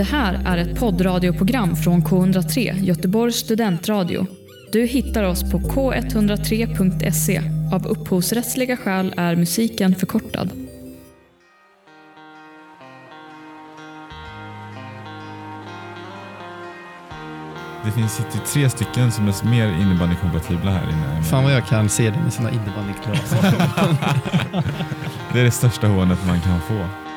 Det här är ett poddradioprogram från K103, Göteborgs studentradio. Du hittar oss på k103.se. Av upphovsrättsliga skäl är musiken förkortad. Det finns tre stycken som är mer innebandykompatibla här inne. Fan vad jag kan se det med sina innebandyglas. Det är det största hånet man kan få.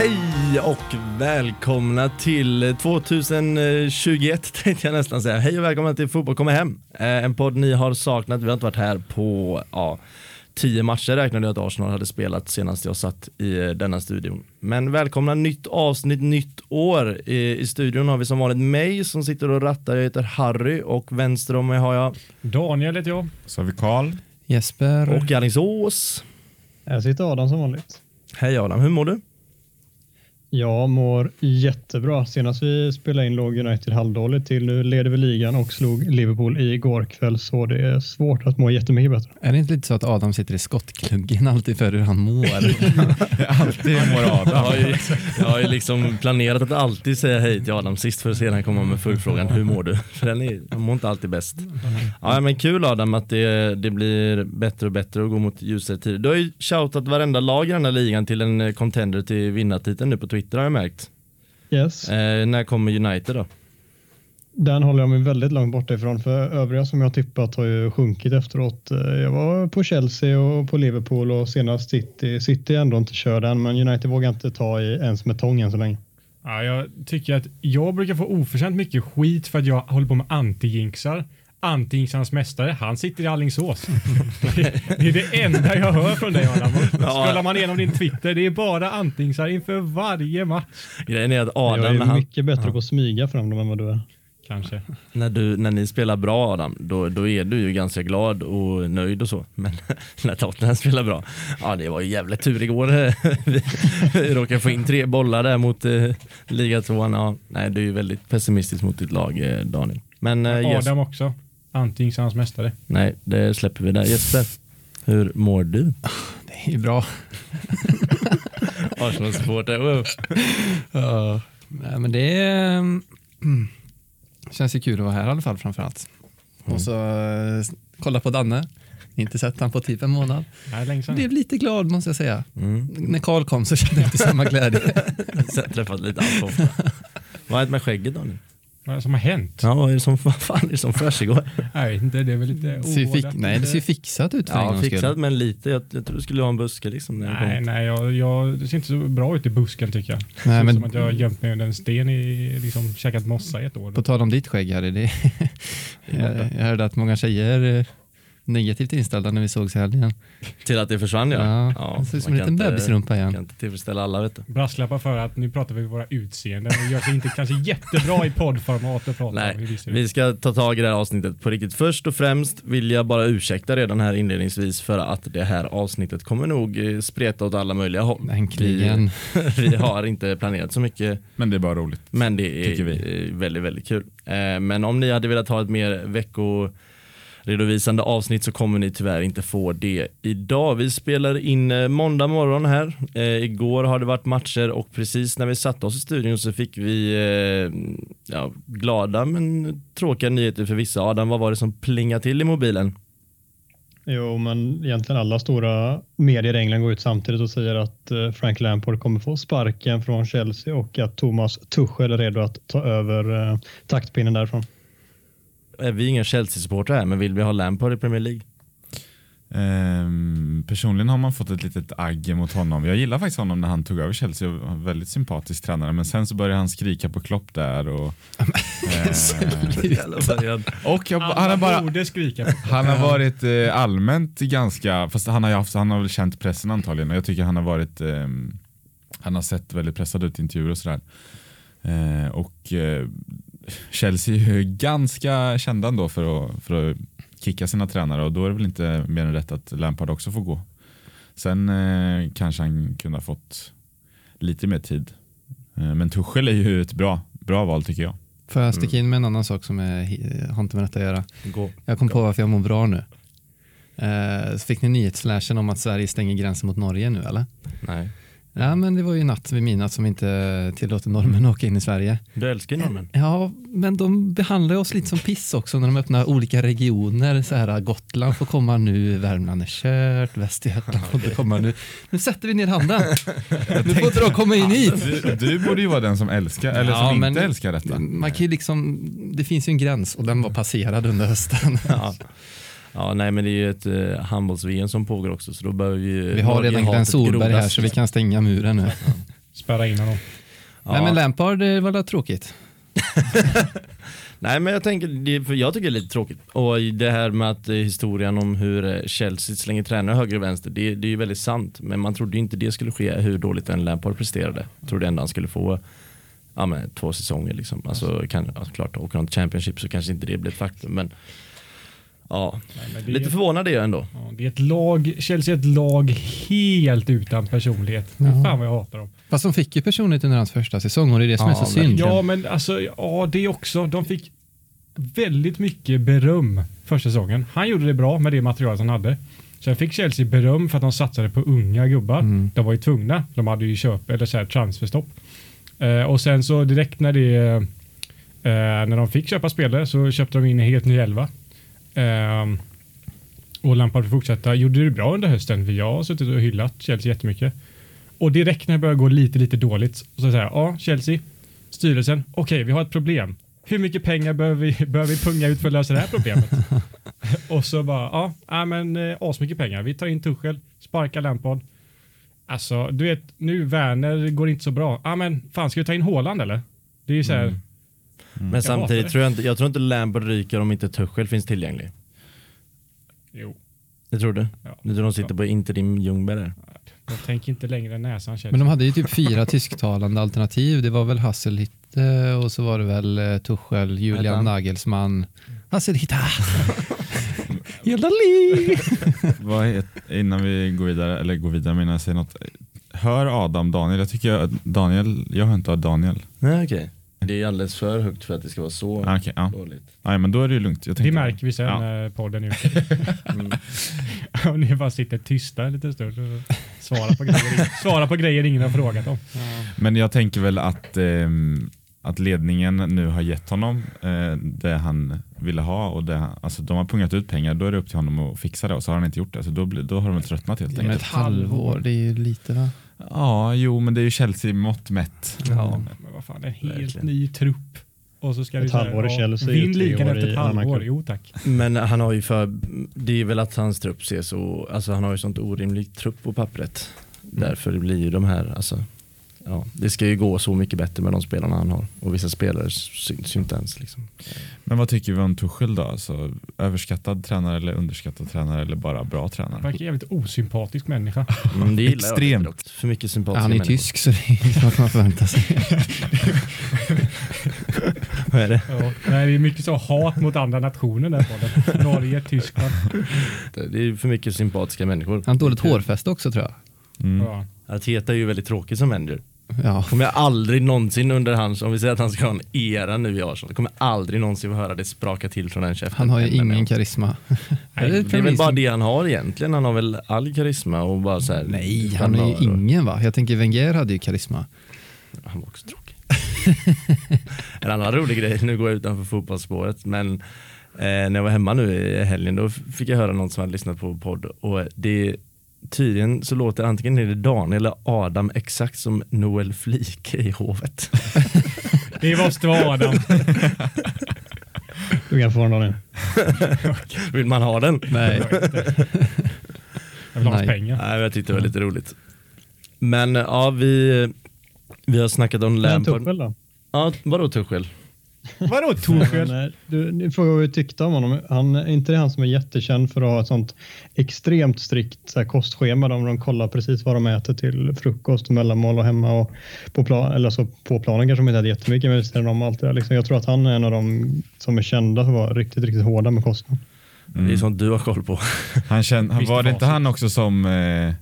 Hej och välkomna till 2021 tänkte jag nästan säga. Hej och välkomna till Fotboll kommer hem. Eh, En podd ni har saknat. Vi har inte varit här på ja, tio matcher räknade jag att Arsenal hade spelat senast jag satt i eh, denna studion. Men välkomna nytt avsnitt, nytt år. I, I studion har vi som vanligt mig som sitter och rattar. Jag heter Harry och vänster om mig har jag Daniel heter jag. Så har vi Karl. Jesper. och Alingsås. Här sitter Adam som vanligt. Hej Adam, hur mår du? Jag mår jättebra. Senast vi spelade in låg United halvdåligt till. Nu leder vi ligan och slog Liverpool igår kväll så det är svårt att må jättemycket bättre. Är det inte lite så att Adam sitter i skottkluggen alltid för hur han mår? Alltid mår Jag Adam. har, ju, jag har ju liksom planerat att alltid säga hej till Adam sist för att sedan komma med fullfrågan hur mår du? För den är, jag mår inte alltid bäst. Ja men kul Adam att det, det blir bättre och bättre och går mot ljusare tider. Du har ju shoutat varenda lag i den här ligan till en contender till vinnartiteln nu på Twitter har jag märkt. Yes, Eh, när kommer United då? den håller jag mig väldigt långt borta ifrån för övriga som jag tippat har ju sjunkit efteråt. Eh, Jag var på Chelsea och på Liverpool och senast City. City ändå inte körd än men United vågar inte ta i ens med tång än så länge. Ja, jag tycker att jag brukar få oförtjänt mycket skit för att jag håller på med anti-jinxar. Anti-jinxarnas mästare, han sitter i Alingsås. det, är det enda jag hör från dig Adam. Scrollar man igenom din Twitter, det är bara anti-jinxar inför varje match. Grejen är att jag Adam är när, han, mycket bättre på att smyga fram dem än vad du är. Kanske. när, du, när ni spelar bra Adam, då, då är du ju ganska glad och nöjd och så. Men när Tottenham spelar bra, ja det var ju jävla tur igår. vi, vi råkade få in tre bollar där mot eh, ligatvåan. Ja, nej, du är ju väldigt pessimistisk mot ditt lag eh, Daniel. Men eh, yes, Adam också. Anti-jinxarnas mästare. nej, det släpper vi där. Jesper, hur mår du? Det är bra. Arsenal-supporter, wow. Ja. Nej, men det är, mm, känns ju kul att vara här i alla fall framförallt. Och så eh, kolla på Danne. Inte sett han på typ en månad. Nej. Blev lite glad måste jag säga. Mm. När Karl kom så kände jag inte samma glädje. Träffat lite allt ofta. Vad är det med skägget Daniel? Vad är det som har hänt? Ja, vad är det som, vad fan är det som försiggår? Inte, det är väl lite Det ovårdat. nej, det ser fixat ut för Ja, skull. fixat men lite. Jag, jag tror du skulle ha en buske liksom. När jag kom. Nej, nej, jag, jag, det ser inte så bra ut i busken tycker jag. Det Nej, ut men- som att jag har gömt mig under en sten i, liksom käkat mossa i ett år. På tal om ditt skägg Harry, det, jag, jag hörde att många tjejer är negativt inställda när vi sågs i helgen. Till att det försvann ja. Ja, det ser ut som man en liten inte- bebisrumpa igen. Kan inte tillfredsställa alla vet du. Brasklappar för att nu pratar vi våra utseenden och gör sig inte kanske jättebra i poddformat att prata Nej, om hur vi ser ut. Vi ska ta tag i det här avsnittet på riktigt. Först och främst vill jag bara ursäkta redan här inledningsvis för att det här avsnittet kommer nog eh, spreta åt alla möjliga håll. Äntligen. Vi, vi har inte planerat så mycket Men det är bara roligt. Men det är vi. väldigt, väldigt kul. Eh, Men om ni hade velat ha ett mer redovisande avsnitt så kommer ni tyvärr inte få det idag. Vi spelar in eh, måndag morgon här. Eh, Igår har det varit matcher och precis när vi satte oss i studion så fick vi eh, ja, glada men tråkiga nyheter för vissa. Adam, vad var det som plingade till i mobilen? Jo, men egentligen alla stora medier i England går ut samtidigt och säger att eh, Frank Lampard kommer få sparken från Chelsea och att Thomas Tuchel är redo att ta över eh, taktpinnen därifrån. Eh, Vi är inga Chelsea-supportrar här men vill vi ha Lampard i Premier League? Ehm, personligen har man fått ett litet agg mot honom. Jag gillar faktiskt honom när han tog över Chelsea. Väldigt sympatisk tränare. Men sen så började han skrika på Klopp där. Och, eh, och jag, han, har bara, skrika. han har varit eh, allmänt ganska, fast han har, haft, han har väl känt pressen antagligen. Och jag tycker han har varit, ehm, han har sett väldigt pressad ut i intervjuer och sådär. Eh, och eh, Chelsea är ju ganska kända ändå för att, för att kicka sina tränare och då är det väl inte mer än rätt att Lampard också får gå. Sen eh, kanske han kunde ha fått lite mer tid. Eh, men Tuchel är ju ett bra, bra val tycker jag. Får jag sticka in med en annan sak som är, har inte med detta att göra? Gå. Jag kom på varför jag mår bra nu. Eh, så fick ni nyhetsflashen om att Sverige stänger gränsen mot Norge nu eller? Nej. Ja, men det var ju natt vid midnatt som inte tillåter normen att åka in i Sverige. Du älskar ju normen. Ja, men de behandlar oss lite som piss också när de öppnar olika regioner. Så här, Gotland får komma nu, Värmland är kört, Västergötland får inte komma nu. Nu sätter vi ner handen. Nu får inte de komma in hit. Du, du borde ju vara den som älskar, eller Ja, som men- inte älskar detta. Man kan ju liksom, det finns ju en gräns och den var passerad under hösten. Ja. Ja, nej men det är ju ett uh, handbolls-VM som pågår också så då behöver vi Vi har redan Glenn Solberg här så vi kan stänga muren nu. Spärra in honom. Ja. Nej men Lampard det var väl tråkigt. Nej men jag tänker, det, för jag tycker det är lite tråkigt. Och det här med att eh, historien om hur eh, Chelsea slänger tränare höger och vänster, det, det är ju väldigt sant. Men man trodde ju inte det skulle ske hur dåligt en Lampard presterade. Jag trodde ändå han skulle få ja, men, två säsonger liksom. Alltså, kan, ja, klart, åker han till Championship så kanske inte det blir ett faktum. Men ja, Nej, lite är, förvånad är jag ändå. ja, det är ett lag, Chelsea är ett lag helt utan personlighet. Ja. Fan vad jag hatar dem. Fast de fick ju personligt under hans första säsong och det är det som Ja, är så men- synd. Ja, men alltså, ja det också. De fick väldigt mycket beröm första säsongen. Han gjorde det bra med det materialet han hade. Sen fick Chelsea beröm för att de satsade på unga gubbar. Mm. De var ju tvungna. De hade ju köp eller så här, transferstopp. Eh, och sen så direkt när det eh, när de fick köpa spelare så köpte de in en helt ny elva. Eh, och Lampard får fortsätta. Gjorde det bra under hösten för jag har suttit och hyllat Chelsea jättemycket. Och direkt när det börjar gå lite, lite dåligt så säger jag, ja, Chelsea, styrelsen, okej, vi har ett problem. Hur mycket pengar behöver vi, behöver vi punga ut för att lösa det här problemet? och så bara, ja, ja men eh, asmycket pengar. Vi tar in Tuchel, sparkar Lampard. Alltså, du vet, nu Werner går inte så bra. Ja, men fan, ska vi ta in Haaland eller? Det är ju så här, Mm. Men Jag samtidigt tror jag inte, jag tror inte Lampard ryker om inte Tuchel finns tillgänglig. jo, Det tror du? Ja. Du tror de sitter på interim Ljungberg där? de tänker inte längre än näsan. Men de hade ju typ fyra tysktalande alternativ. Det var väl Hasselhitte och så var det väl eh, Tuchel, Julian han? Nagelsmann. Hasselhitte! Jolali! Vad är, innan vi går vidare, eller går vidare menar jag säger något. Hör Adam Daniel, jag tycker att Daniel, jag hör inte av Daniel. Nej okej. Det är alldeles för högt för att det ska vara så Ah, okej, ja. dåligt. Nej, men då är det ju lugnt. Jag det märker vi sen Ja. när podden är ute. Mm. Om ni bara sitter tysta en liten stund och svarar på grejer, svarar på grejer ingen har frågat om. Men jag tänker väl att, ehm, att ledningen nu har gett honom eh, det han ville ha och det, alltså de har pungat ut pengar, då är det upp till honom att fixa det och så har han inte gjort det. Så då, blir, då har de tröttnat helt Men ett enkelt. halvår, det är ju lite va? Ja, jo men det är ju Chelsea mått mätt. Ja. Men vad fan, en helt Verkligen. ny trupp. Och så ska Ett säga, halvår i Chelsea Vinn ligan efter ett halvår. Jo tack. Men han har ju för, det är väl att hans trupp ser så, alltså han har ju sånt orimligt trupp på pappret. Därför blir ju de här, alltså, ja, det ska ju gå så mycket bättre med de spelarna han har. Och vissa spelare syns ju inte ens liksom. Men vad tycker vi om Tuchel då? Alltså, överskattad tränare eller underskattad tränare eller bara bra tränare? Verkar jävligt osympatisk människa. Mm, det jag Extremt. dock. För mycket sympatiska han är människor. tysk så det är inte man förväntar sig. Vad är det? Ja. Nej, det är mycket så hat mot andra nationer där på den. Norge, Tyskland. Det är för mycket sympatiska människor. Han har dåligt hårfäste också tror jag. Mm. Ja. Arteta är ju väldigt tråkig som manager. Ja, Kommer jag aldrig någonsin under hans, om vi säger att han ska ha en era nu i Arsenal, kommer jag aldrig någonsin få höra det spraka till från den käften. han har ju med ingen mig. karisma. Nej, Det är väl bara det han har egentligen, han har väl all karisma och bara så här, Nej, han är ju och- ingen va? Jag tänker Wenger hade ju karisma. Han var också tråkig. en annan rolig grej, nu går jag utanför fotbollsspåret, men eh, när jag var hemma nu i helgen då fick jag höra någon som hade lyssnat på podd och det tydligen så låter antingen är det Daniel eller Adam exakt som Noel Flike i Hovet. Det måste vara Adam. Du kan få den Daniel. Vill man ha den? Nej. Jag vill ha Nej. pengar. Nej, jag tyckte det var lite roligt. Men ja, vi, vi har snackat om Men Lampard. Tuchel då? Ja, vadå Tuchel? Vadå Torshäll? Eh, Du, ni frågar vad vi tyckte om honom. Han, är inte det han som är jättekänd för att ha ett sånt extremt strikt så här, kostschema där de kollar precis vad de äter till frukost mellanmål och hemma och på, plan, eller så på planen kanske de inte äter jättemycket men visst är de allt det där. Liksom, jag tror att han är en av de som är kända för att vara riktigt, riktigt hårda med kosten. Det är sånt du har koll på. Han Visst var det inte han också som eh,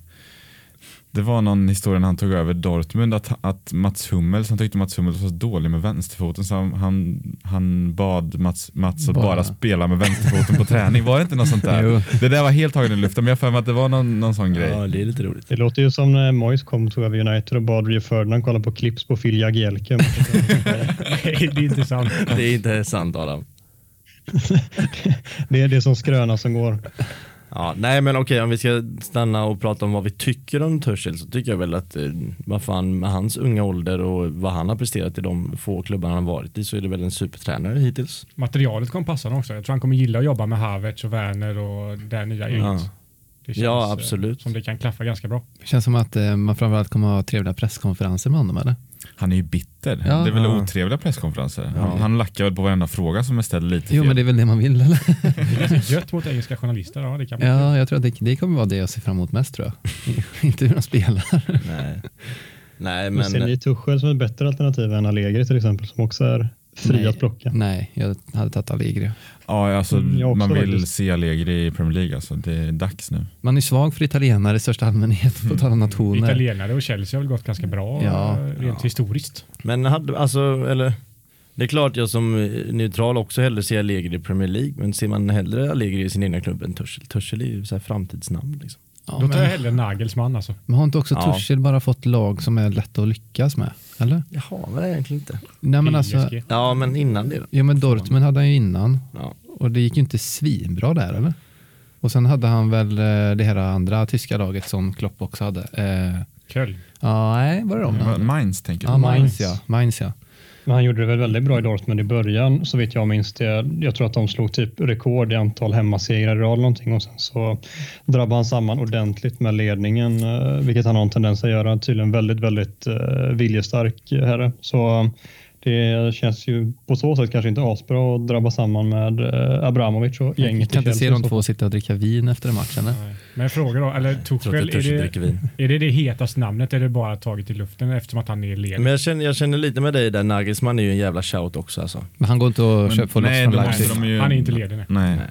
Det var någon historia när han tog över Dortmund att, att Mats Hummels, han tyckte Mats Hummels var så dålig med vänsterfoten så han, han, han bad Mats, Mats att Bara. bara. spela med vänsterfoten på träning. Var det inte något sånt där? Jo. Det där var helt taget i luften men jag för mig att det var någon, någon sån grej. Ja, det är lite roligt. Det låter ju som när Moyes kom och tog över United och bad Rio Ferdinand kolla på clips på Phil Jagielke. Nej, det är inte sant. Det är inte sant Adam. det är det som skröna som går. Ja, nej men okej om vi ska stanna och prata om vad vi tycker om Tuchel så tycker jag väl att eh, vad fan med hans unga ålder och vad han har presterat i de få klubbarna han varit i så är det väl en supertränare hittills. Materialet kommer passa honom också. Jag tror han kommer gilla att jobba med Havertz och Werner och det nya gänget. Ja. Det känns Ja, eh, absolut. som det kan klaffa ganska bra. Det känns som att eh, man framförallt kommer att ha trevliga presskonferenser med honom eller? Han är ju bitter. Ja. det är väl Ja. otrevliga presskonferenser. Ja. Han, lackar väl på varenda fråga som är ställd lite Jo fel. men det är väl det man vill eller? Det är gött mot engelska journalister. Ja, det kan bli kul. Ja, jag tror att det, det kommer vara det jag ser fram emot mest tror jag. Inte hur de spelar. Nej, nej Men ser men ni Tuchel som ett bättre alternativ än Allegri till exempel som också är fri Nej. att plocka? Nej, jag hade tagit Allegri. Ja, alltså, Mm, man vill faktiskt. se Allegri i Premier League. Alltså. Det är dags nu. Man är svag för italienare i största allmänhet, på tal om nationer. Italienare och Chelsea har väl gått ganska bra Ja. rent historiskt. Men hade, alltså, eller det är klart jag som neutral också hellre ser Allegri i Premier League men ser man hellre Allegri i sin egna klubb än Tuchel? Tuchel är ju så här framtidsnamn liksom. Ja, Då tar jag men, hellre Nagelsmann alltså. men har inte också Ja. Tuchel bara fått lag som är lätta att lyckas med? Eller? Jag har väl egentligen inte. Nej men alltså. Ja men innan det då. ja men Dortmund hade han ju innan Ja. och det gick ju inte svinbra där eller? Och sen hade han väl eh, det här andra tyska laget som Klopp också hade. Eh, Köln. ja, nej, var det de? Mainz tänker Ja, du? Mainz ja. Mainz ja. Men han gjorde det väl väldigt bra i Dortmund i början så vitt jag minns det. Jag tror att de slog typ rekord i antal hemmasegrar i rad någonting och sen så drabbade han samman ordentligt med ledningen, eh, vilket han har en tendens att göra. Tydligen väldigt, väldigt eh, viljestark eh, herre. Så det känns ju på så sätt kanske inte asbra att drabba samman med uh, Abramovic och gänget. Jag kan inte se de två sitta och dricka vin efter en match eller? Nej. Men jag frågar då, eller Tuchel, är det, är det det hetaste namnet eller är det bara taget i luften eftersom att han är ledare? Men jag känner, jag känner lite med dig där, Nagelsmann är ju en jävla shout också alltså. Men han går inte och köper nej, från måste Leipzig. Han är inte ledig nu. Nej. Nej.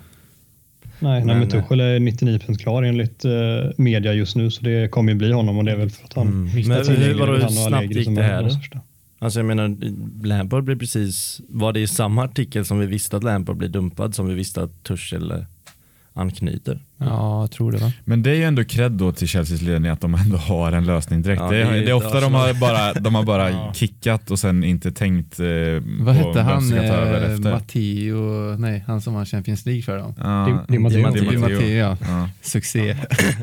Nej, nej, Men, men Tuchel är 99 klar enligt uh, media just nu så det kommer ju bli honom och det är väl för att han Mm. Men hur, vadå, snabbt gick som det är här. Alltså jag menar, Lampard blev precis, var det i samma artikel som vi visste att Lampard blir dumpad som vi visste att Tuchel eh, anknyter? Ja, jag tror det va? Men det är ju ändå cred då till Chelseas ledning att de ändå har en lösning direkt. Ja, det, är, det är ofta de har bara, de har bara Ja. kickat och sen inte tänkt eh, Vad hette han? Eh. Matteo, nej han som vann Champions League för dem. Ja, Di- Di Matteo. Di Di Matteo ja. Ja. Succé.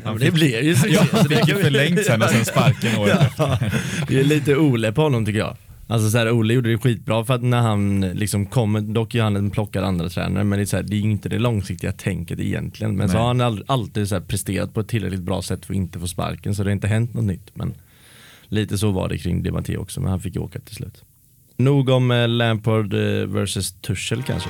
Ja, men det blir ju så. Ja, han fick ju förlängt sen och sen sparken året efter. Ja, det är lite Ole på honom tycker jag. Alltså så här, Ole gjorde det skitbra för att när han liksom kommer, dock är han en plockad andra tränare men det är, så här, det är inte det långsiktiga tänket egentligen. Men så Nej. har han all, alltid så här presterat på ett tillräckligt bra sätt för att inte få sparken så det har inte hänt något nytt. Men lite så var det kring Di Matteo också men han fick ju åka till slut. Nog om eh, Lampard eh, versus Tuchel kanske.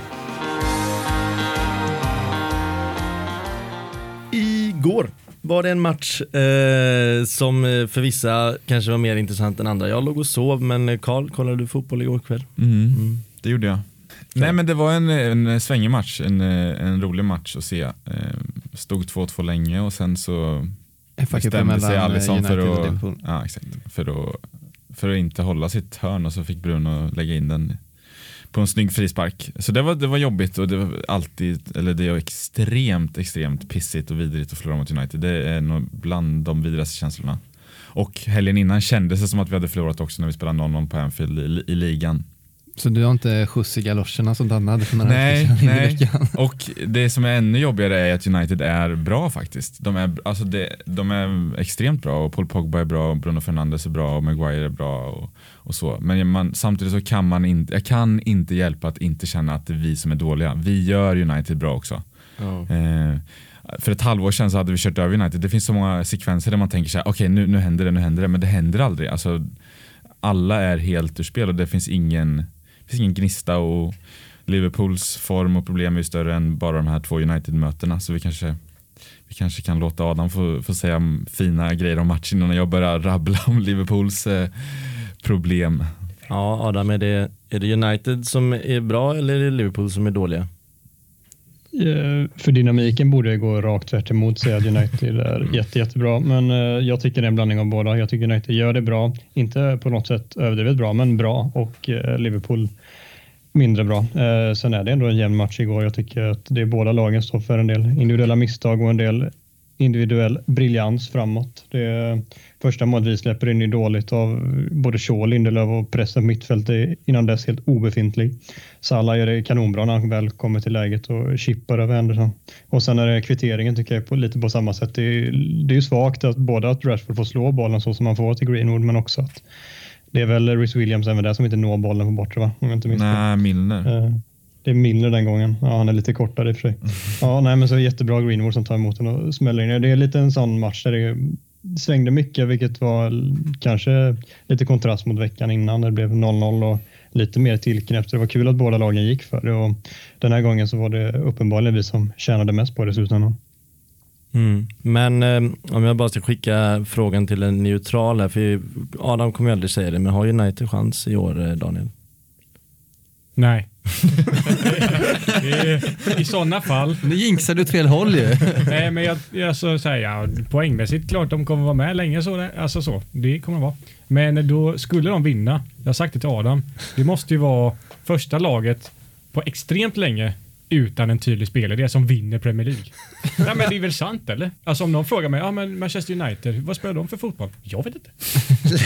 Igår var det en match eh, som eh, för vissa kanske var mer intressant än andra. Jag låg och sov men eh, Karl, kollade du fotboll igår kväll? Mm, Det gjorde jag. Nej men det var en, en svängig match, en, eh, en rolig match att se. Stod 2-2 länge och sen så bestämde sig Alisson för att, ja, exakt, för, att, för att inte hålla sitt hörn och så fick Bruno lägga in den på en snygg frispark. Så det var, det var jobbigt och det var alltid, eller det är extremt, extremt pissigt och vidrigt att förlora mot United. Det är nog bland de vidrigaste känslorna. Och helgen innan kändes det som att vi hade förlorat också när vi spelade 0-0 på Anfield i, i ligan. Så du har inte skjuts i galoscherna som Danne hade för några Nej, veckor sedan i nej. veckan? Och det som är ännu jobbigare är att United är bra faktiskt. De är, alltså det, de är extremt bra och Paul Pogba är bra och Bruno Fernandes är bra och Maguire är bra och, och så. Men man, samtidigt så kan man inte, jag kan inte hjälpa att inte känna att det är vi som är dåliga. Vi gör United bra också. Eh, för ett halvår sedan så hade vi kört över United. Det finns så många sekvenser där man tänker så här, okej nu, nu händer det, nu händer det, men det händer aldrig. Alltså, alla är helt ur spel och det finns ingen, det finns ingen gnista och Liverpools form och problem är ju större än bara de här två United-mötena så vi kanske vi kanske kan låta Adam få, få säga fina grejer om matchen innan jag börjar rabbla om Liverpools eh, problem. Ja Adam, är det, är det United som är bra eller är det Liverpool som är dåliga? Eh, För dynamiken borde gå rakt tvärt emot säga att United är jätte, jättebra. Men eh, jag tycker det är en blandning av båda. Jag tycker United gör det bra. Inte på något sätt överdrivet bra, men bra. Och eh, Liverpool mindre bra. Sen är det ändå en jämn match igår. Jag tycker att det är båda lagen står för en del individuella misstag och en del individuell briljans framåt. Det första målet vi släpper in är dåligt av både Shaw Lindelöf och pressen på mittfältet innan dess helt obefintlig. Salah gör det kanonbra när han väl kommer till läget och chippar över Henderson. Och sen är det kvitteringen tycker jag på, lite på samma sätt. Det är, det är svagt att både att Rashford får slå bollen så som han får till Greenwood men också att det är väl Rhys Williams även där som inte når bollen på bortre va? Om jag inte minns. Nej, Milner. Det är Milner den gången. Ja, han är lite kortare i och för sig. Ja, nej, men så är det jättebra Greenwood som tar emot den och smäller in. Det är lite en sån match där det svängde mycket, vilket var kanske lite kontrast mot veckan innan. Det blev 0-0 och lite mer tillknäppt. Det var kul att båda lagen gick för det och den här gången så var det uppenbarligen vi som tjänade mest på det i slutändan. Mm. Men eh, om jag bara ska skicka frågan till en neutral här, för Adam kommer ju aldrig säga det, men har United chans i år, eh, Daniel? Nej. I, sådana fall. Nu jinxar du åt fel håll ju. Nej, men jag, jag så säger ja, poängmässigt klart de kommer vara med länge. Så alltså så, det kommer de vara. Men då skulle de vinna, jag har sagt det till Adam, det måste ju vara första laget på extremt länge utan en tydlig spelare som vinner Premier League. Nej men det är väl sant eller? Alltså om någon frågar mig, ja men Manchester United, vad spelar de för fotboll? Jag vet inte.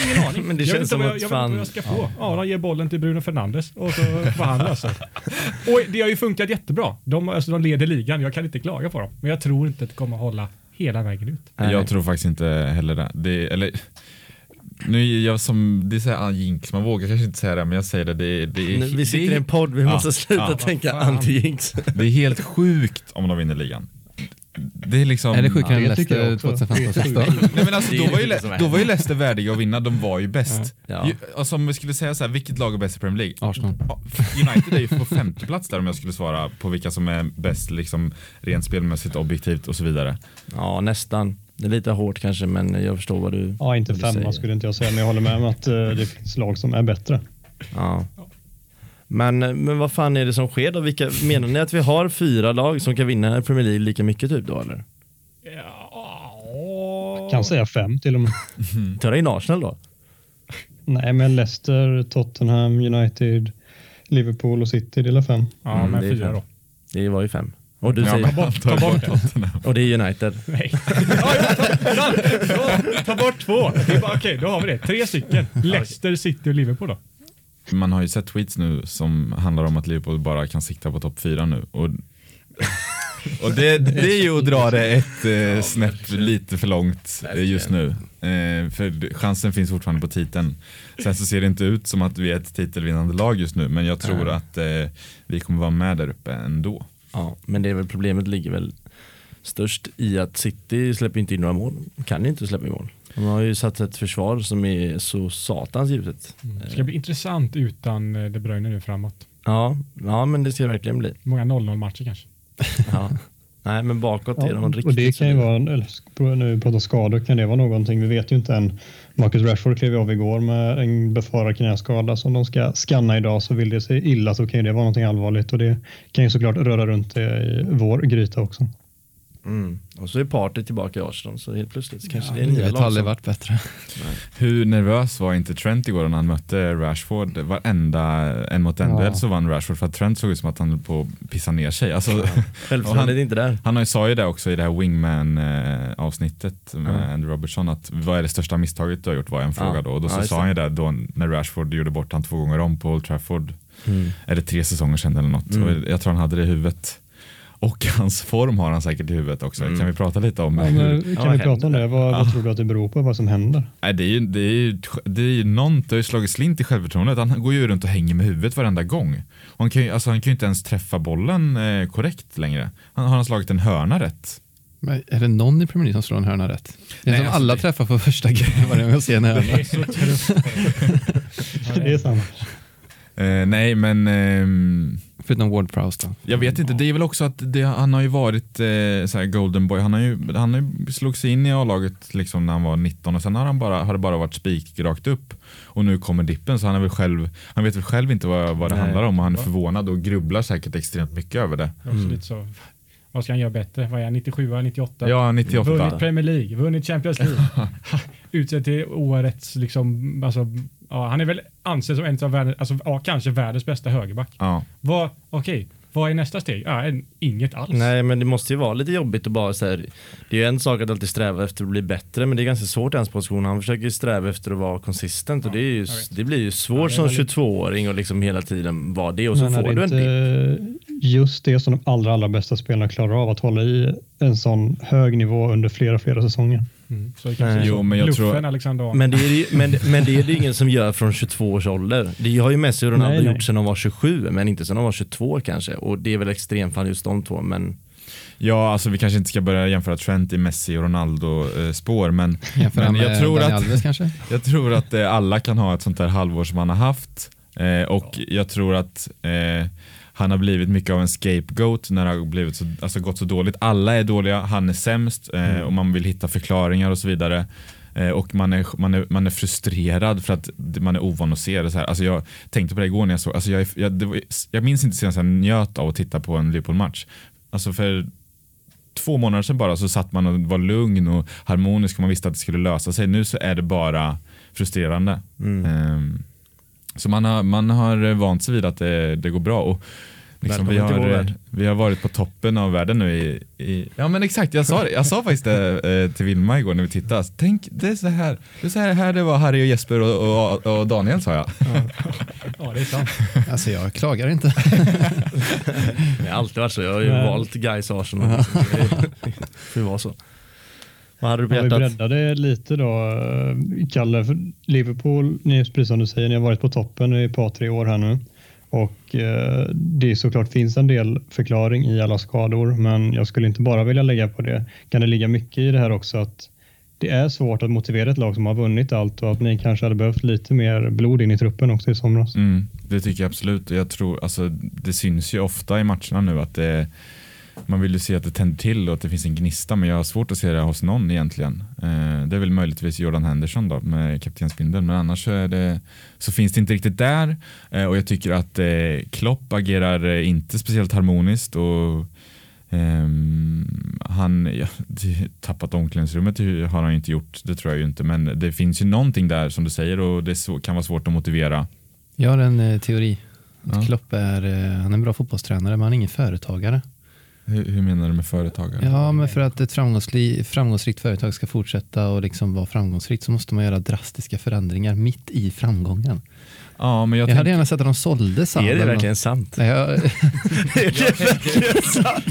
Ingen aning. Men det jag vet känns inte som vad jag, att jag fan- vet inte vad jag ska få. Ja, de ger bollen till Bruno Fernandes och så får han lösa det. Och det har ju funkat jättebra. De, alltså, de leder ligan, jag kan inte klaga på dem. Men jag tror inte att det kommer att hålla hela vägen ut. Nej. Jag tror faktiskt inte heller det. det eller, nu är jag som, det är så här jinx, man vågar kanske inte säga det men jag säger det. Det, det, är, Nu, vi sitter det, i en podd, vi Ja, måste sluta ja. tänka anti-jinx. det är helt sjukt om de vinner ligan. Det är liksom... Är det sjukare än det tycker jag Leicester också. 2015-16? Nej, men alltså, då, var ju, då var Leicester värdiga att vinna, de var ju bäst. Ja. Ju, alltså, om vi skulle säga så här, vilket lag är bäst i Premier League? Arsenal. United är ju på femte plats där om jag skulle svara på vilka som är bäst liksom, rent spelmässigt, objektivt och så vidare. Ja, nästan. Det är lite hårt kanske, men jag förstår vad du Ja, inte du säger. femma skulle inte jag säga, men jag håller med om att eh, det finns lag som är bättre. Ja. Men, men vad fan är det som sker då? Vilka, menar ni att vi har fyra lag som kan vinna Premier League lika mycket typ då eller? Ja, Kan säga fem till och med. Ta in Arsenal då? Nej, men Leicester, Tottenham, United, Liverpool och City delar fem. Ja, Mm, men det är fyra fem. då. Det var ju fem. Och du Ja, säger, men- bort- ta bort det. och det är United. Nej. Ja, ja, ta. Ja, ta bort två. Det är bara, Okej, då har vi det. Tre stycken. Leicester, City och Liverpool då. Man har ju sett tweets nu som handlar om att Liverpool bara kan sikta på topp fyra nu. Och, och det, det är ju att dra det ett eh, snäpp lite för långt eh, just nu. Eh, för chansen finns fortfarande på titeln. Sen så ser det inte ut som att vi är ett titelvinnande lag just nu, men jag tror att eh, vi kommer vara med där uppe ändå. Ja, men det är väl problemet ligger väl störst i att City släpper inte in några mål. Kan inte släppa in mål. De har ju satt ett försvar som är så satans givet. Det ska bli intressant utan eh, De Bruyne nu framåt. Ja, ja men det ska det verkligen bli. Många 0-0 matcher kanske. Ja. Nej men bakåt är de Ja, riktigt och det kan ju vara, eller, nu vi pratar skador, kan det vara någonting? Vi vet ju inte än. Marcus Rashford klev av igår med en befarad knäskada som de ska scanna idag så vill det sig illa så kan ju det vara någonting allvarligt och det kan ju såklart röra runt det i vår gryta också. Mm. Och så är Party tillbaka i Arsenal så helt plötsligt så kanske det är Det nya har lag aldrig som... varit bättre. Hur nervös var inte Trent igår när han mötte Rashford? Varenda en mot en Ja. duell så vann Rashford för att Trent såg ut som att han höll på att pissa ner sig. Alltså, Självförtroendet är inte där. Han har ju sa ju det också i det här Wingman eh, avsnittet med Ja. Andy Robertson att vad är det största misstaget du har gjort var en fråga Ja. då och då Ja, så sa det. han ju det då när Rashford gjorde bort han två gånger om på Old Trafford. Mm. Är det tre säsonger sedan eller något? Mm. Jag tror han hade det i huvudet. Och hans form har han säkert i huvudet också. Mm. Kan vi prata lite om Ja, hur? Ja, kan vad vi prata om det? Vad, vad tror du att det beror på? Vad som händer? Nej, det är ju, det är ju, det är ju någon, det har ju slagit slint i självförtroendet. Han går ju runt och hänger med huvudet varenda gång. Och han, kan ju, alltså, han kan ju inte ens träffa bollen eh, korrekt längre. Han har han slagit en hörna rätt. Men är det någon i Premier League som slår en hörna rätt? Det är Nej, som alltså alla det- träffar på första grejen varje gång jag ser en Det hörna. är så trött. Det är sant. Eh, nej, men ehm, Förutom Ward Prowse då. Jag vet inte, det är väl också att det, han har ju varit eh, så här golden boy. Han har ju, han har ju slog sig in i A-laget liksom när han var 19 och sen har, han bara, har det bara varit spik rakt upp. Och nu kommer dippen så han, är väl själv, han vet väl själv inte vad, vad det Nej. handlar om och han är förvånad och grubblar säkert extremt mycket över det. Så. Vad ska han göra bättre? Vad är han? 97, 98? Ja, 98. Vunnit Premier League, vunnit Champions League. Utsedd till årets, liksom, alltså, ja, han är väl ansedd som en av världens, alltså, ja, kanske världens bästa högerback. Ja. Vad, okej, vad är nästa steg? Ja, en- inget alls. Nej men det måste ju vara lite jobbigt att bara så här, Det är ju en sak att alltid sträva efter att bli bättre men det är ganska svårt i hans position. Han försöker ju sträva efter att vara konsistent och Ja, det, är ju, det blir ju svårt Ja, som väldigt- 22-åring och liksom hela tiden vara det och så Men får du en dipp. inte just det som de allra, allra bästa spelarna klarar av, att hålla i en sån hög nivå under flera, flera säsonger? Mm. Så det kanske så. Jo, men jag tror- Alexander Men det, är ju- men, men det är det ingen som gör från 22 års ålder. Det har ju Messi och Ronaldo Nej, nej. gjort sedan de var 27 men inte sedan de var 22 kanske. Och det är väl extremfall just de två men ja, alltså vi kanske inte ska börja jämföra Trent i Messi och Ronaldo eh, spår, men, men jag, tror att, Alves jag tror att eh, alla kan ha ett sånt där halvår som han har haft eh, och jag tror att eh, han har blivit mycket av en scapegoat när det har blivit så, alltså gått så dåligt. Alla är dåliga, han är sämst eh, och man vill hitta förklaringar och så vidare. Eh, och man är, man, är, man är frustrerad för att man är ovan att se det så här. Alltså jag tänkte på det igår när jag såg, alltså jag, jag, var, jag minns inte senast jag njöt av att titta på en Liverpool-match. Alltså för två månader sedan bara så satt man och var lugn och harmonisk och man visste att det skulle lösa sig. Nu så är det bara frustrerande. mm. Ehm, så man har, man har vant sig vid att det, det går bra. Och liksom vi, har, vi har varit på toppen av världen nu i, i Ja men exakt, jag sa, det. jag sa faktiskt det eh, till Vilma igår när vi tittade. Tänk, det är så här det, är så här, här det var Harry och Jesper och, och, och Daniel sa jag. Ja, det är sant. Alltså jag klagar inte. Det har alltid varit så. Jag har ju Nej. valt Gais Arsenal. Det får ju vara så. Vad hade du på Om vi hjärtat? det lite då, Kalle, för Liverpool, ni, precis som du säger, ni har varit på toppen i ett par, tre år här nu. Och eh, det såklart finns en del förklaring i alla skador, men jag skulle inte bara vilja lägga på det. Kan det ligga mycket i det här också att det är svårt att motivera ett lag som har vunnit allt och att ni kanske hade behövt lite mer blod in i truppen också i somras? Mm, det tycker jag absolut. Jag tror, alltså, det syns ju ofta i matcherna nu att det, man vill ju se att det tänder till och att det finns en gnista men jag har svårt att se det hos någon egentligen. Eh, det är väl möjligtvis Jordan Henderson då med kaptensbindeln men annars så, det, så finns det inte riktigt där eh, och jag tycker att eh, Klopp agerar inte speciellt harmoniskt och ehm, han ja, tappat omklädningsrummet har han ju inte gjort, det tror jag ju inte men det finns ju någonting där som du säger och det så, kan vara svårt att motivera. Jag har en eh, teori. Ja. Klopp är, eh, han är en bra fotbollstränare men han är ingen företagare. Hur, hur menar du med företagare? Ja, men för att ett framgångsri- framgångsrikt företag ska fortsätta och liksom vara framgångsrikt så måste man göra drastiska förändringar mitt i framgången. Ja, men jag, Jag, hade tänker, gärna sett att de sålde Salah. Är det verkligen sant? Nej, jag, Är det verkligen sant?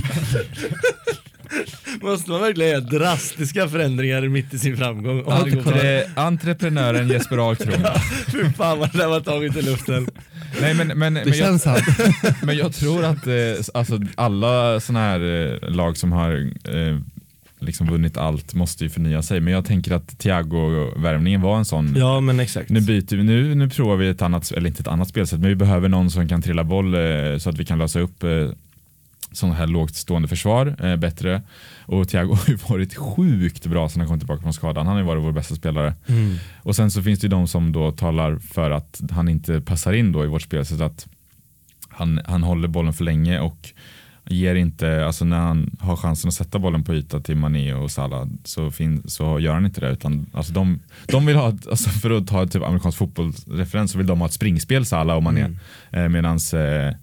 Måste man verkligen göra drastiska förändringar mitt i sin framgång? Entre, entreprenören Jesper Ahlkron. Fy fan vad det där var taget i luften. Nej, men, men, det men, jag, känns sant. men jag tror att eh, alltså, alla sådana här eh, lag som har eh, liksom vunnit allt måste ju förnya sig. Men jag tänker att Thiago-värvningen var en sån. Ja men exakt. Nu byter vi, nu, nu provar vi ett annat, eller inte ett annat spelsätt, men vi behöver någon som kan trilla boll eh, så att vi kan lösa upp eh, sådana här lågt stående försvar eh, bättre. Och Thiago har ju varit sjukt bra sedan han kom tillbaka från skadan. Han har ju varit vår bästa spelare. Mm. Och sen så finns det ju de som då talar för att han inte passar in då i vårt spel. Så att han, han håller bollen för länge och ger inte, alltså när han har chansen att sätta bollen på yta till Mané och Salah så, fin, så gör han inte det. Utan, alltså de, de vill ha, alltså för att ta typ amerikansk fotbollsreferens så vill de ha ett springspel Salah och Mané. Mm. Eh, medans eh,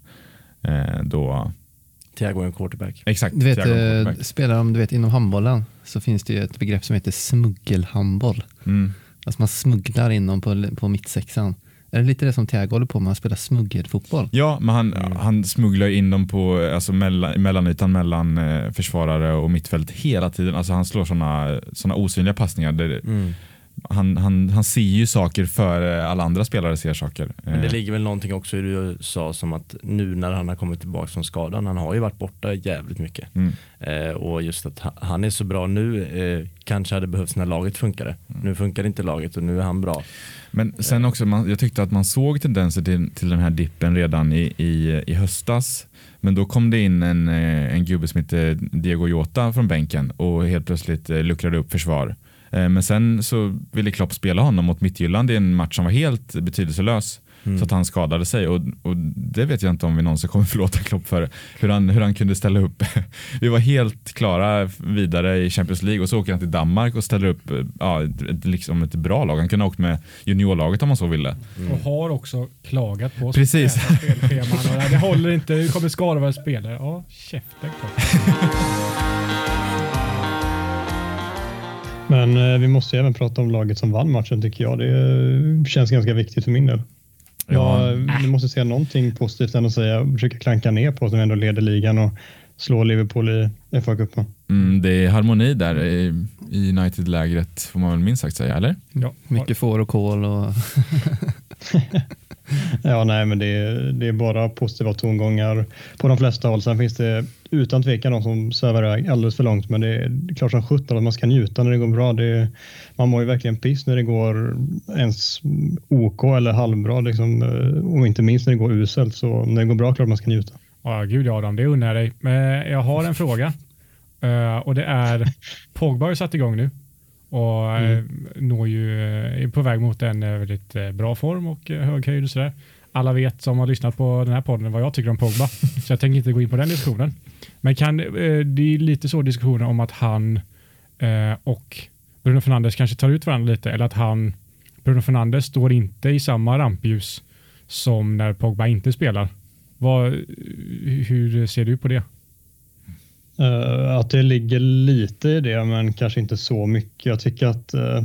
eh, då, Thiago är en quarterback. exakt. Du vet, eh, quarterback. spelar om du vet inom handbollen så finns det ju ett begrepp som heter smuggelhandboll. Mm. Alltså man smugglar in dem på, på mittsexan. Är det lite det som Thiago håller på med? Han spelar smuggelfotboll. Ja, men han, han smugglar in dem på alltså mellan, mellanytan mellan eh, försvarare och mittfält hela tiden. Alltså han slår sådana såna osynliga passningar. Där Mm. Han, han, han ser ju saker före alla andra spelare ser saker. Men det Eh, ligger väl någonting också i det du sa som att nu när han har kommit tillbaka från skadan, han har ju varit borta jävligt mycket. Mm. Eh, och just att ha- han är så bra nu, eh, kanske hade behövts när laget funkade. Nu funkar inte laget och nu är han bra. Men sen också, man, jag tyckte att man såg tendenser till, till den här dippen redan i, i, i höstas. Men då kom det in en, eh, en gubbe som heter Diego Jota från bänken och helt plötsligt eh, luckrade upp försvar. Eh, men sen så ville Klopp spela honom mot Midtjylland i en match som var helt betydelselös. Mm. Så att han skadade sig och, och det vet jag inte om vi någonsin kommer förlåta Klopp för. Hur han, hur han kunde ställa upp. Vi var helt klara vidare i Champions League och så åker han till Danmark och ställer upp ja, ett, liksom ett bra lag. Han kunde ha åkt med juniorlaget om man så ville. Och har också klagat på Precis. spelscheman. Och Det håller inte, det kommer skada våra spelare. Ja, käften Klopp. Men eh, vi måste ju även prata om laget som vann matchen tycker jag. Det eh, känns ganska viktigt för min del. Ja. Ja, vi måste säga någonting positivt än att säga, försöka klanka ner på att de ändå leder ligan och slå Liverpool i FA-cupen. Mm, det är harmoni där i, i United-lägret får man väl minst sagt säga, eller? Ja, Mycket får och kol och Ja, nej, men det är, det är bara positiva tongångar på de flesta håll. Sen finns det utan tvekan de som svävar iväg alldeles för långt, men det är klart som sjutton att man ska njuta när det går bra. Det man mår ju verkligen piss när det går ens OK eller halvbra, liksom, eh, och inte minst när det går uselt. Så när det går bra, klart man ska njuta. Ja, gud Adam, det unnar jag dig. Men jag har en fråga. Eh, och det är, Pogba har ju satt igång nu och uh, når ju, eh, är på väg mot en eh, väldigt eh, bra form och eh, hög höjd och sådär. Alla vet som har lyssnat på den här podden vad jag tycker om Pogba, så jag tänker inte gå in på den diskussionen. Men kan, eh, det är lite så diskussioner om att han eh, och Bruno Fernandes kanske tar ut varandra lite, eller att han, Bruno Fernandes står inte i samma rampljus som när Pogba inte spelar. Vad, hur ser du på det? Uh, att det ligger lite i det, men kanske inte så mycket. Jag tycker att uh,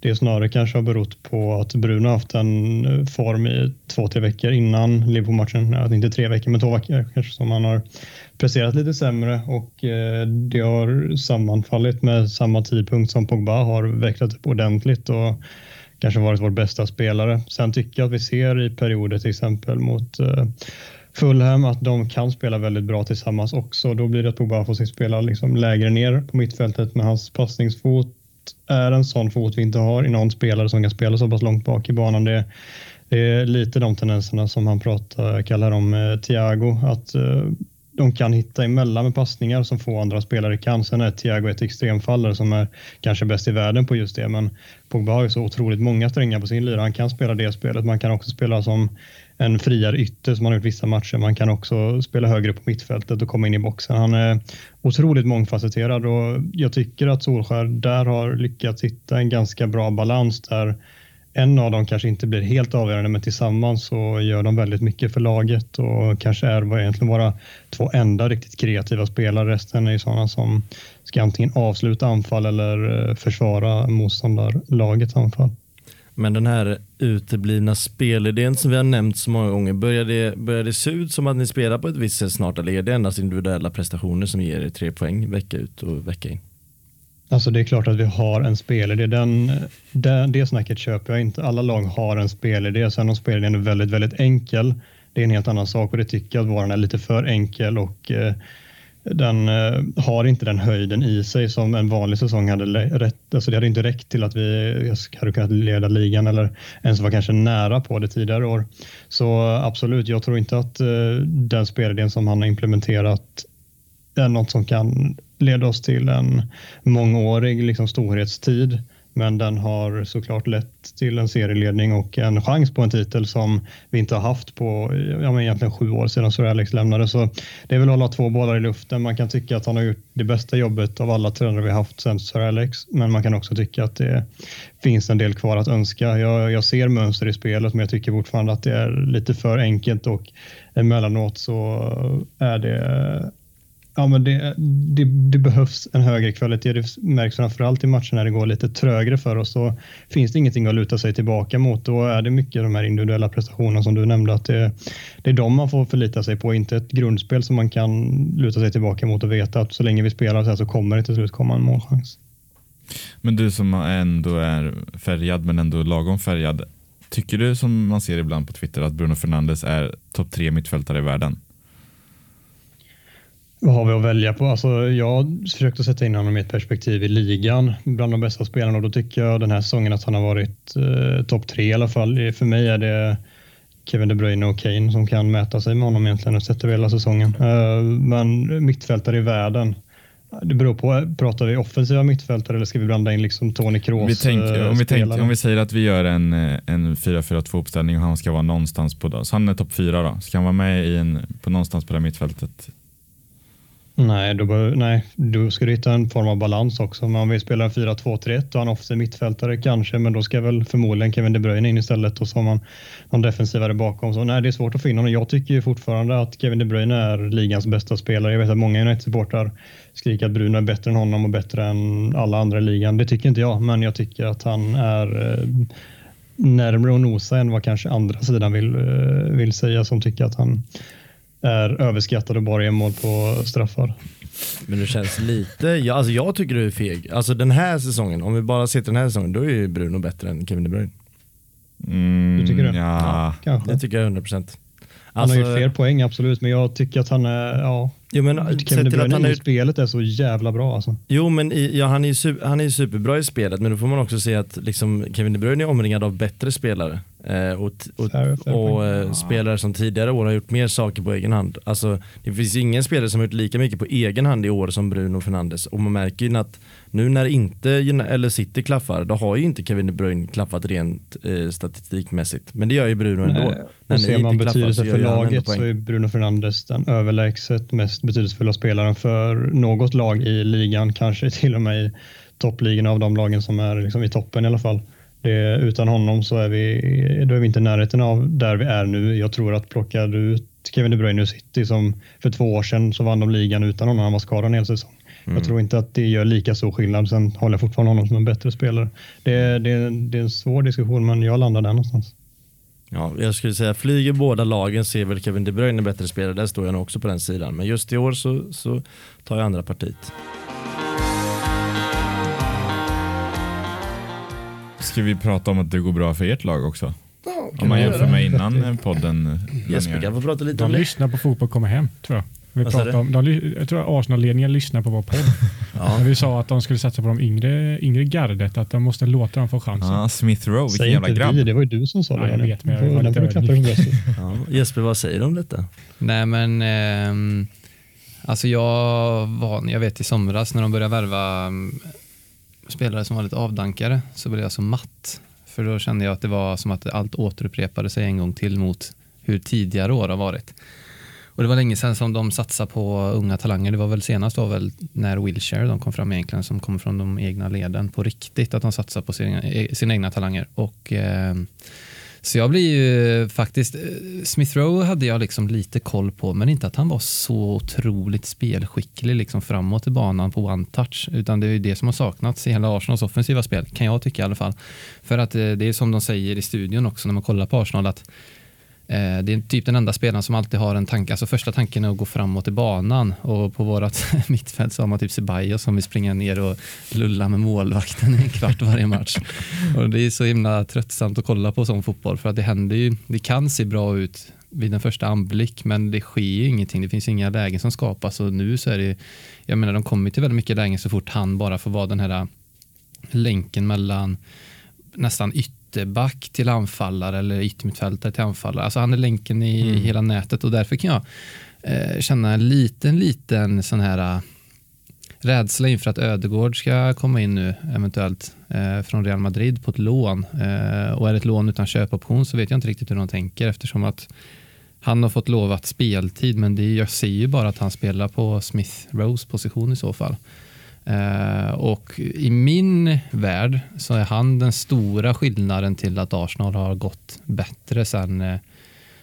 det snarare kanske har berott på att Bruno haft en eh, form i två, tre veckor innan Liverpool-matchen. Inte tre veckor, men två veckor kanske som han har presterat lite sämre och det har sammanfallit med samma tidpunkt som Pogba har vecklat upp ordentligt och kanske varit vår bästa spelare. Sen tycker jag att vi ser i perioder till exempel mot Fulham att de kan spela väldigt bra tillsammans också. Då blir det att Pogba får sig spela liksom lägre ner på mittfältet med hans passningsfot är en sån fot vi inte har i någon spelare som kan spela så pass långt bak i banan. Det, det är lite de tendenserna som han pratar, kallar om eh, Thiago, att eh, de kan hitta emellan med passningar som få andra spelare kan. Sen är Thiago ett extremfallare som är kanske bäst i världen på just det, men Pogba har ju så otroligt många strängar på sin lyra. Han kan spela det spelet. Man kan också spela som en friare ytter som han har gjort vissa matcher. Man kan också spela högre på mittfältet och komma in i boxen. Han är otroligt mångfacetterad och jag tycker att Solskär där har lyckats hitta en ganska bra balans där en av dem kanske inte blir helt avgörande men tillsammans så gör de väldigt mycket för laget och kanske är vad egentligen våra två enda riktigt kreativa spelare. Resten är ju sådana som ska antingen avsluta anfall eller eh, försvara motståndarlagets anfall. Men den här uteblivna spelidén som vi har nämnt så många gånger, börjar det, börjar det se ut som att ni spelar på ett visst sätt snart eller är det endast individuella prestationer som ger er tre poäng vecka ut och vecka in? Alltså det är klart att vi har en spelidé. Den, den, det snacket köper jag inte. Alla lag har en spelidé. Sen om spelidén är väldigt, väldigt enkel, det är en helt annan sak och det tycker jag att våran är lite för enkel och eh, den eh, har inte den höjden i sig som en vanlig säsong hade rätt. Alltså det hade inte räckt till att vi hade kunnat leda ligan eller ens var kanske nära på det tidigare år. Så absolut, jag tror inte att eh, den spelidén som han har implementerat är något som kan leda oss till en mångårig liksom, storhetstid. Men den har såklart lett till en serieledning och en chans på en titel som vi inte har haft på ja, men egentligen sju år sedan Sir Alex lämnade. Så det är väl att hålla två bollar i luften. Man kan tycka att han har gjort det bästa jobbet av alla tränare vi haft sen Sir Alex. Men man kan också tycka att det finns en del kvar att önska. Jag, jag ser mönster i spelet men jag tycker fortfarande att det är lite för enkelt och emellanåt så är det Ja, men det, det, det, behövs en högre kvalitet. Det märks framförallt i matcher när det går lite trögre för oss. Då finns det ingenting att luta sig tillbaka mot. Då är det mycket de här individuella prestationerna som du nämnde. att Det, det är de man får förlita sig på, inte ett grundspel som man kan luta sig tillbaka mot och veta att så länge vi spelar så här så kommer det till slut komma en målchans. Men du som ändå är färgad men ändå lagom färgad. Tycker du som man ser ibland på Twitter att Bruno Fernandes är topp tre mittfältare i världen? Vad har vi att välja på? Alltså, jag försökte sätta in honom i ett perspektiv i ligan bland de bästa spelarna och då tycker jag den här säsongen att han har varit eh, topp tre i alla fall. För mig är det Kevin De Bruyne och Kane som kan mäta sig med honom egentligen och sätter hela säsongen. Eh, men mittfältare i världen Det beror på. Pratar vi offensiva mittfältare eller ska vi blanda in liksom Tony Kroos? Vi tänker, om, vi tänker, om vi säger att vi gör en, eh, en 4-4-2 uppställning och han ska vara någonstans på, så han är topp fyra då, ska han vara med i en, på någonstans på det mittfältet? Nej, då, bör, nej, då ska du hitta en form av balans också. Om man vill spela en 4-2-3-1 och han offensiv mittfältare kanske, men då ska väl förmodligen Kevin De Bruyne in istället och så har man någon defensivare bakom. Så nej, det är svårt att få in honom. Jag tycker ju fortfarande att Kevin De Bruyne är ligans bästa spelare. Jag vet att många United-supportrar skriker att Bruno är bättre än honom och bättre än alla andra i ligan. Det tycker inte jag, men jag tycker att han är eh, närmare att nosa än vad kanske andra sidan vill, eh, vill säga som tycker att han är överskattad och bara gör mål på straffar. Men det känns lite, ja, alltså jag tycker du är feg. Alltså den här säsongen, om vi bara ser till den här säsongen, då är ju Bruno bättre än Kevin De Bruyne. Mm, Du tycker det? Ja. Kanske. Det tycker jag 100%. Han Alltså, har ju fler poäng absolut, men jag tycker att han är, ja, jo, men, Kevin sett De till att Bruyne han i är, spelet är så jävla bra alltså. jo men i, ja, han, är ju super, han är ju superbra i spelet men då får man också se att liksom, Kevin De Bruyne är omringad av bättre spelare. Eh, och och, och eh, spelare som tidigare år har gjort mer saker på egen hand. Alltså, det finns ingen spelare som har gjort lika mycket på egen hand i år som Bruno Fernandes och man märker ju att nu när inte eller City klaffar, då har ju inte Kevin De Bruyne klaffat rent eh, statistikmässigt. Men det gör ju Bruno ändå. Nej, När ser man klaffar betydelse för laget så är Bruno Fernandes den överlägset mest betydelsefulla spelaren för något lag i ligan, kanske till och med i toppligorna av de lagen som är liksom i toppen i alla fall. Det, utan honom så är vi, då är vi inte i närheten av där vi är nu. Jag tror att plockar du ut Kevin De Bruyne ur City som för två år sedan så vann de ligan utan honom. Han var skadad en hel säsong. Mm. Jag tror inte att det gör lika stor skillnad. Sen håller jag fortfarande honom som en bättre spelare. Det, det, det är en svår diskussion, men jag landar där någonstans. Ja, jag skulle säga flyger båda lagen ser väl Kevin De Bruyne bättre spelare, där står jag nog också på den sidan. Men just i år så, så tar jag andra partiet. Ska vi prata om att det går bra för ert lag också? Om man jämför med innan eh, podden. Jesper kan få prata lite De om det. lyssnar på Fotboll kommer hem, tror jag. Vi pratade om, de, jag tror att Arsenal-ledningen lyssnar på vår podd. Ja. Vi sa att de skulle satsa på de yngre, yngre gardet, att de måste låta dem få chansen. Ja, Smith Rowe, vilken Säg jävla grabb. vi, det var ju du som sa Ja, det. jag vet, men jag var lite ödmjuk. Ja. Jesper, vad säger du om detta? Nej men, ehm, alltså jag var, jag vet i somras när de började värva spelare som var lite avdankare så blev jag så matt. För då kände jag att det var som att allt återupprepade sig en gång till mot hur tidigare år har varit. Och det var länge sedan som de satsade på unga talanger. Det var väl senast var väl när Wilshire de kom fram egentligen som kom från de egna leden på riktigt att de satsar på sina, eh, sina egna talanger. Och eh, så jag blir ju eh, faktiskt, eh, Smith Rowe hade jag liksom lite koll på, men inte att han var så otroligt spelskicklig liksom framåt i banan på one touch, utan det är ju det som har saknats i hela Arsenals offensiva spel, kan jag tycka i alla fall. För att eh, det är som de säger i studion också när man kollar på Arsenal, att Eh, det är typ den enda spelaren som alltid har en tanke, alltså första tanken är att gå framåt i banan. Och på vårat mittfält så har man typ Ceballos som vill springa ner och lulla med målvakten i en kvart varje match. Och det är så himla tröttsamt att kolla på sån fotboll för att det händer ju, det kan se bra ut vid en första anblick men det sker ju ingenting, det finns inga lägen som skapas. Och nu så är det, jag menar de kommer till väldigt mycket lägen så fort han bara får vara den här länken mellan nästan ytterback till anfallare eller yttermittfältare till anfallare. Alltså han är länken i Mm. hela nätet och därför kan jag eh, känna en liten, liten sån här eh, rädsla inför att Ödegård ska komma in nu eventuellt eh, från Real Madrid på ett lån. Eh, och är det ett lån utan köpoption så vet jag inte riktigt hur de tänker eftersom att han har fått lovat speltid men det, jag ser ju bara att han spelar på Smith Rose position i så fall. Eh, och i min värld så är han den stora skillnaden till att Arsenal har gått bättre sen, eh,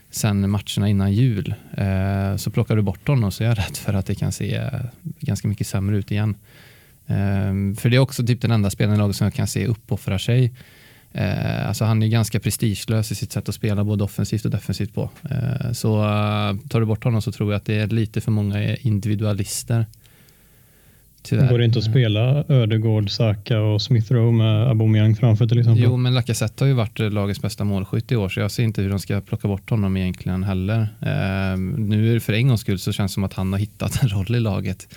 sen matcherna innan jul. Eh, så plockar du bort honom så är jag rädd för att det kan se eh, ganska mycket sämre ut igen. Eh, för det är också typ den enda spelaren i laget som jag kan se uppoffrar sig. Eh, alltså han är ganska prestigelös i sitt sätt att spela både offensivt och defensivt på. Eh, så tar du bort honom så tror jag att det är lite för många individualister. Tyvärr. Går det inte att spela Ödegård, Saka och Smith Rowe med Aubameyang framför till exempel? Jo, men Lacazette har ju varit eh, lagets bästa målskytt i år, så jag ser inte hur de ska plocka bort honom egentligen heller. Eh, nu är det för en gångs skull så känns det som att han har hittat en roll i laget.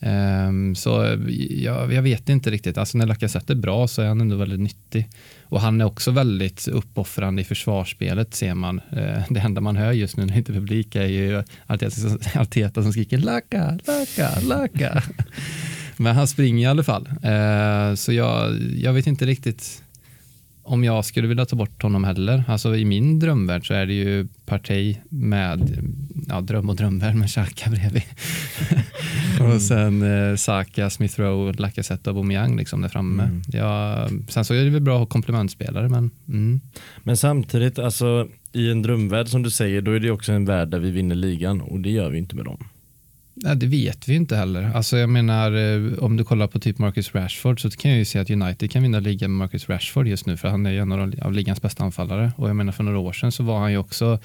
Ehm, så jag, jag vet inte riktigt. Alltså när Lacazette är bra så är han ändå väldigt nyttig. Och han är också väldigt uppoffrande i försvarsspelet ser man. Eh, det enda man hör just nu när det inte är publik är ju Arteta, som skriker Lacka, Lacka, Lacka. Men han springer i alla fall. Eh, så jag, jag vet inte riktigt om jag skulle vilja ta bort honom heller. Alltså i min drömvärld så är det ju Partey med, ja dröm och drömvärld med Xhaka bredvid. Mm. och sen eh, Saka, Smith Rowe, Lacazette och Aubameyang liksom där framme. Mm. Ja, sen så är det väl bra att ha komplementspelare men mm. Men samtidigt, alltså i en drömvärld som du säger, då är det också en värld där vi vinner ligan och det gör vi inte med dem. Nej, det vet vi inte heller. Alltså jag menar, eh, om du kollar på typ Marcus Rashford så kan jag ju se att United kan vinna ligan med Marcus Rashford just nu för han är ju en av, av ligans bästa anfallare. Och jag menar för några år sedan så var han ju också,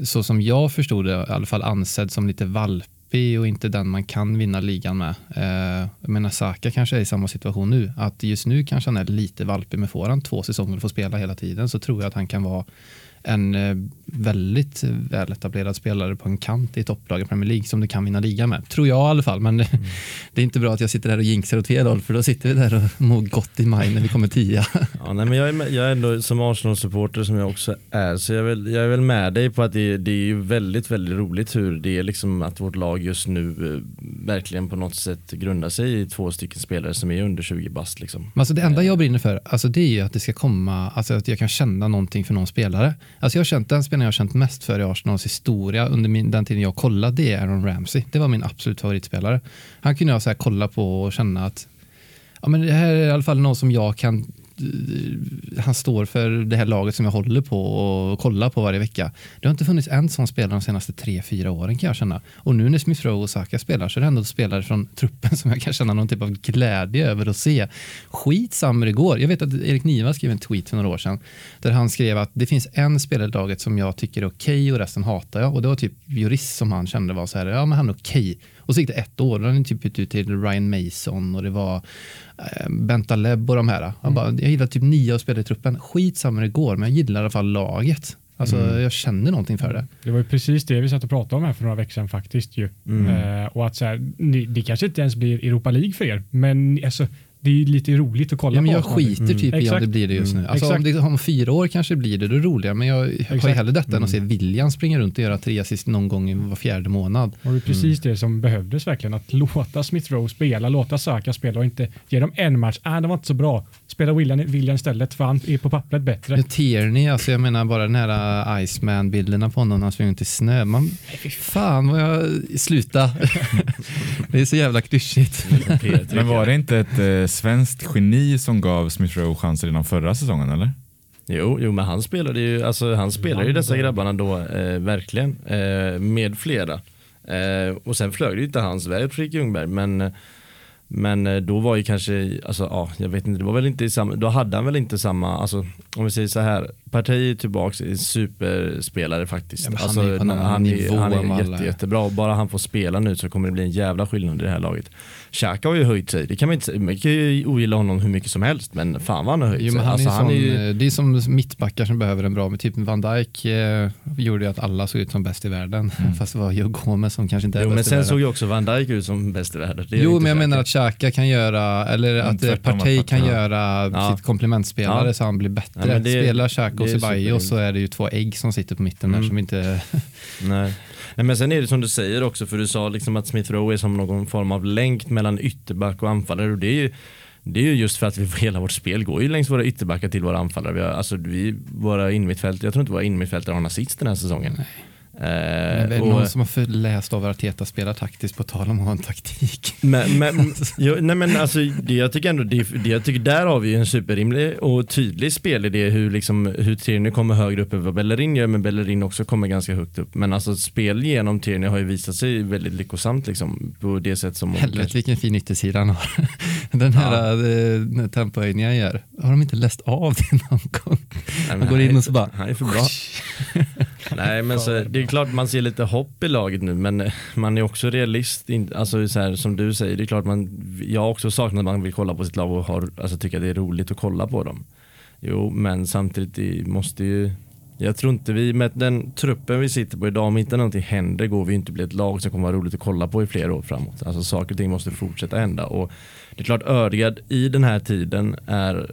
så som jag förstod det, i alla fall ansedd som lite valpig och inte den man kan vinna ligan med. Eh, jag menar Saka kanske är i samma situation nu. Att just nu kanske han är lite valpig men får han två säsonger och får spela hela tiden så tror jag att han kan vara en eh, väldigt väletablerad spelare på en kant i topplaget Premier League som du kan vinna liga med. Tror jag i alla fall, men mm. det är inte bra att jag sitter där och jinxar åt fel håll för då sitter vi där och mår gott i maj när vi kommer tia. Ja, nej, men jag, är, jag är ändå som Arsenal-supporter som jag också är, så jag är, väl, jag är väl med dig på att det, det är väldigt, väldigt roligt hur det är liksom att vårt lag just nu eh, verkligen på något sätt grundar sig i två stycken spelare som är under 20 bast. Liksom. Alltså det enda jag brinner för, alltså det är ju att det ska komma, alltså att jag kan känna någonting för någon spelare. Alltså jag har känt, den spelaren jag har känt mest för i Arsenals historia under min, den tiden jag kollade det är Aaron Ramsey. Det var min absolut favoritspelare. Han kunde jag så här kolla på och känna att ja, men det här är i alla fall någon som jag kan Eh, han står för det här laget som jag håller på och kollar på varje vecka. Det har inte funnits en sån spelare de senaste tre, fyra åren kan jag känna. Och nu när Smith Rowe och Saka spelar så är det ändå spelare från truppen som jag kan känna någon typ av glädje över att se. Skitsamma hur det går. Jag vet att Erik Niva skrev en tweet för några år sedan där han skrev att det finns en spelare i laget som jag tycker är okej okay och resten hatar jag. Och det var typ jurist som han kände var så här, ja men han är okej. Okay. Och så gick det ett år, och han typ bytt ut till Ryan Mason och det var eh, Bentaleb och de här. Han mm. bara, jag gillar typ nio av spelare i truppen. Skitsamma det går, men jag gillar i alla fall laget. Alltså mm. jag känner någonting för det. Det var ju precis det vi satt och pratade om här för några veckor sedan faktiskt ju. Mm. Eh, och att så här, ni, det kanske inte ens blir Europa League för er, men alltså det är lite roligt att kolla ja, men på. Jag skiter typ mm. i om det blir det just nu. Mm. Alltså, om, det, om fyra år kanske blir det, då är det roligare. Men jag Exakt. har ju hellre detta mm. än att se mm. William springa runt och göra tre assist någon gång var fjärde månad. Och det är precis mm. det som behövdes verkligen. Att låta Smith Rowe spela, låta Saka spela och inte ge dem en match. Äh, de var inte så bra. Spela William, William istället för han är på pappret bättre. Ja, Tierney, alltså jag menar bara den här äh, Iceman-bilderna på honom när han springer ut i snö. Man, fan vad jag, sluta. det är så jävla klyschigt. Men var det inte ett eh, svenskt geni ni som gav Smith Rowe chanser redan förra säsongen eller? Jo, jo men han spelade ju, alltså, han spelade ju dessa grabbarna då eh, verkligen eh, med flera. Eh, och sen flög det inte hans väg Fredrik Ljungberg men men eh, då var ju kanske, alltså ja, jag vet inte, det var väl inte samma, då hade han väl inte samma, alltså om vi säger så här, Parti är tillbaka i superspelare faktiskt. Ja, alltså, han är, han, han, är, han är jätte, jättebra, bara han får spela nu så kommer det bli en jävla skillnad i det här laget. Xhaka har ju höjt sig, det kan man inte säga, man kan ju ogilla honom hur mycket som helst men fan vad han har höjt jo, sig. Han alltså, är han sån, är ju... Det är som mittbackar som behöver en bra, men typ Van Dijk eh, gjorde ju att alla såg ut som bäst i världen. Mm. Fast det var Joe Gomez som kanske inte är jo, bäst i världen. Men sen såg ju också Van Dijk ut som bäst i världen. jo men jag menar att Xhaka kan göra, eller att mm, Partey kan göra ja. sitt komplementspelare ja. så han blir bättre. Ja, det, Spelar Xhaka och Ceballos så är det ju två ägg som sitter på mitten mm. där som inte... Nej. Nej, men sen är det som du säger också, för du sa liksom att Smith Rowe är som någon form av länk mellan mellan ytterback och anfallare och det är ju det är ju just för att vi, hela vårt spel går ju längs våra ytterbackar till våra anfallare. Vi har, alltså, vi, våra jag tror inte våra innermittfältare har en assist den här säsongen. Nej. Eh, är det någon som har läst av Arteta spelar taktiskt på tal om att ha en taktik? Men, men, jo, nej men alltså, det, jag tycker ändå, det, det, jag tycker där har vi en superrimlig och tydlig spelidé hur, liksom, hur Tierney kommer högre upp än vad Bellerin gör, men Bellerin också kommer ganska högt upp. Men alltså spel genom Tierney har ju visat sig väldigt lyckosamt liksom, på det sätt som... Helvete vilken fin yttersida han har. Den här ja. äh, tempohöjningen jag gör, har de inte läst av det någon gång? Nej, man går in och så bara... Han är för bra. nej men så, det är klart man ser lite hopp i laget nu men eh, man är också realist. Alltså så här, som du säger, det är klart man, jag har också saknat att man vill kolla på sitt lag och har, alltså, tycka det är roligt att kolla på dem. Jo men samtidigt det måste ju Jag tror inte vi, med den truppen vi sitter på idag, om inte någonting händer går vi inte bli ett lag som kommer vara roligt att kolla på i flera år framåt. Alltså saker och ting måste fortsätta hända och det är klart Ödegard i den här tiden är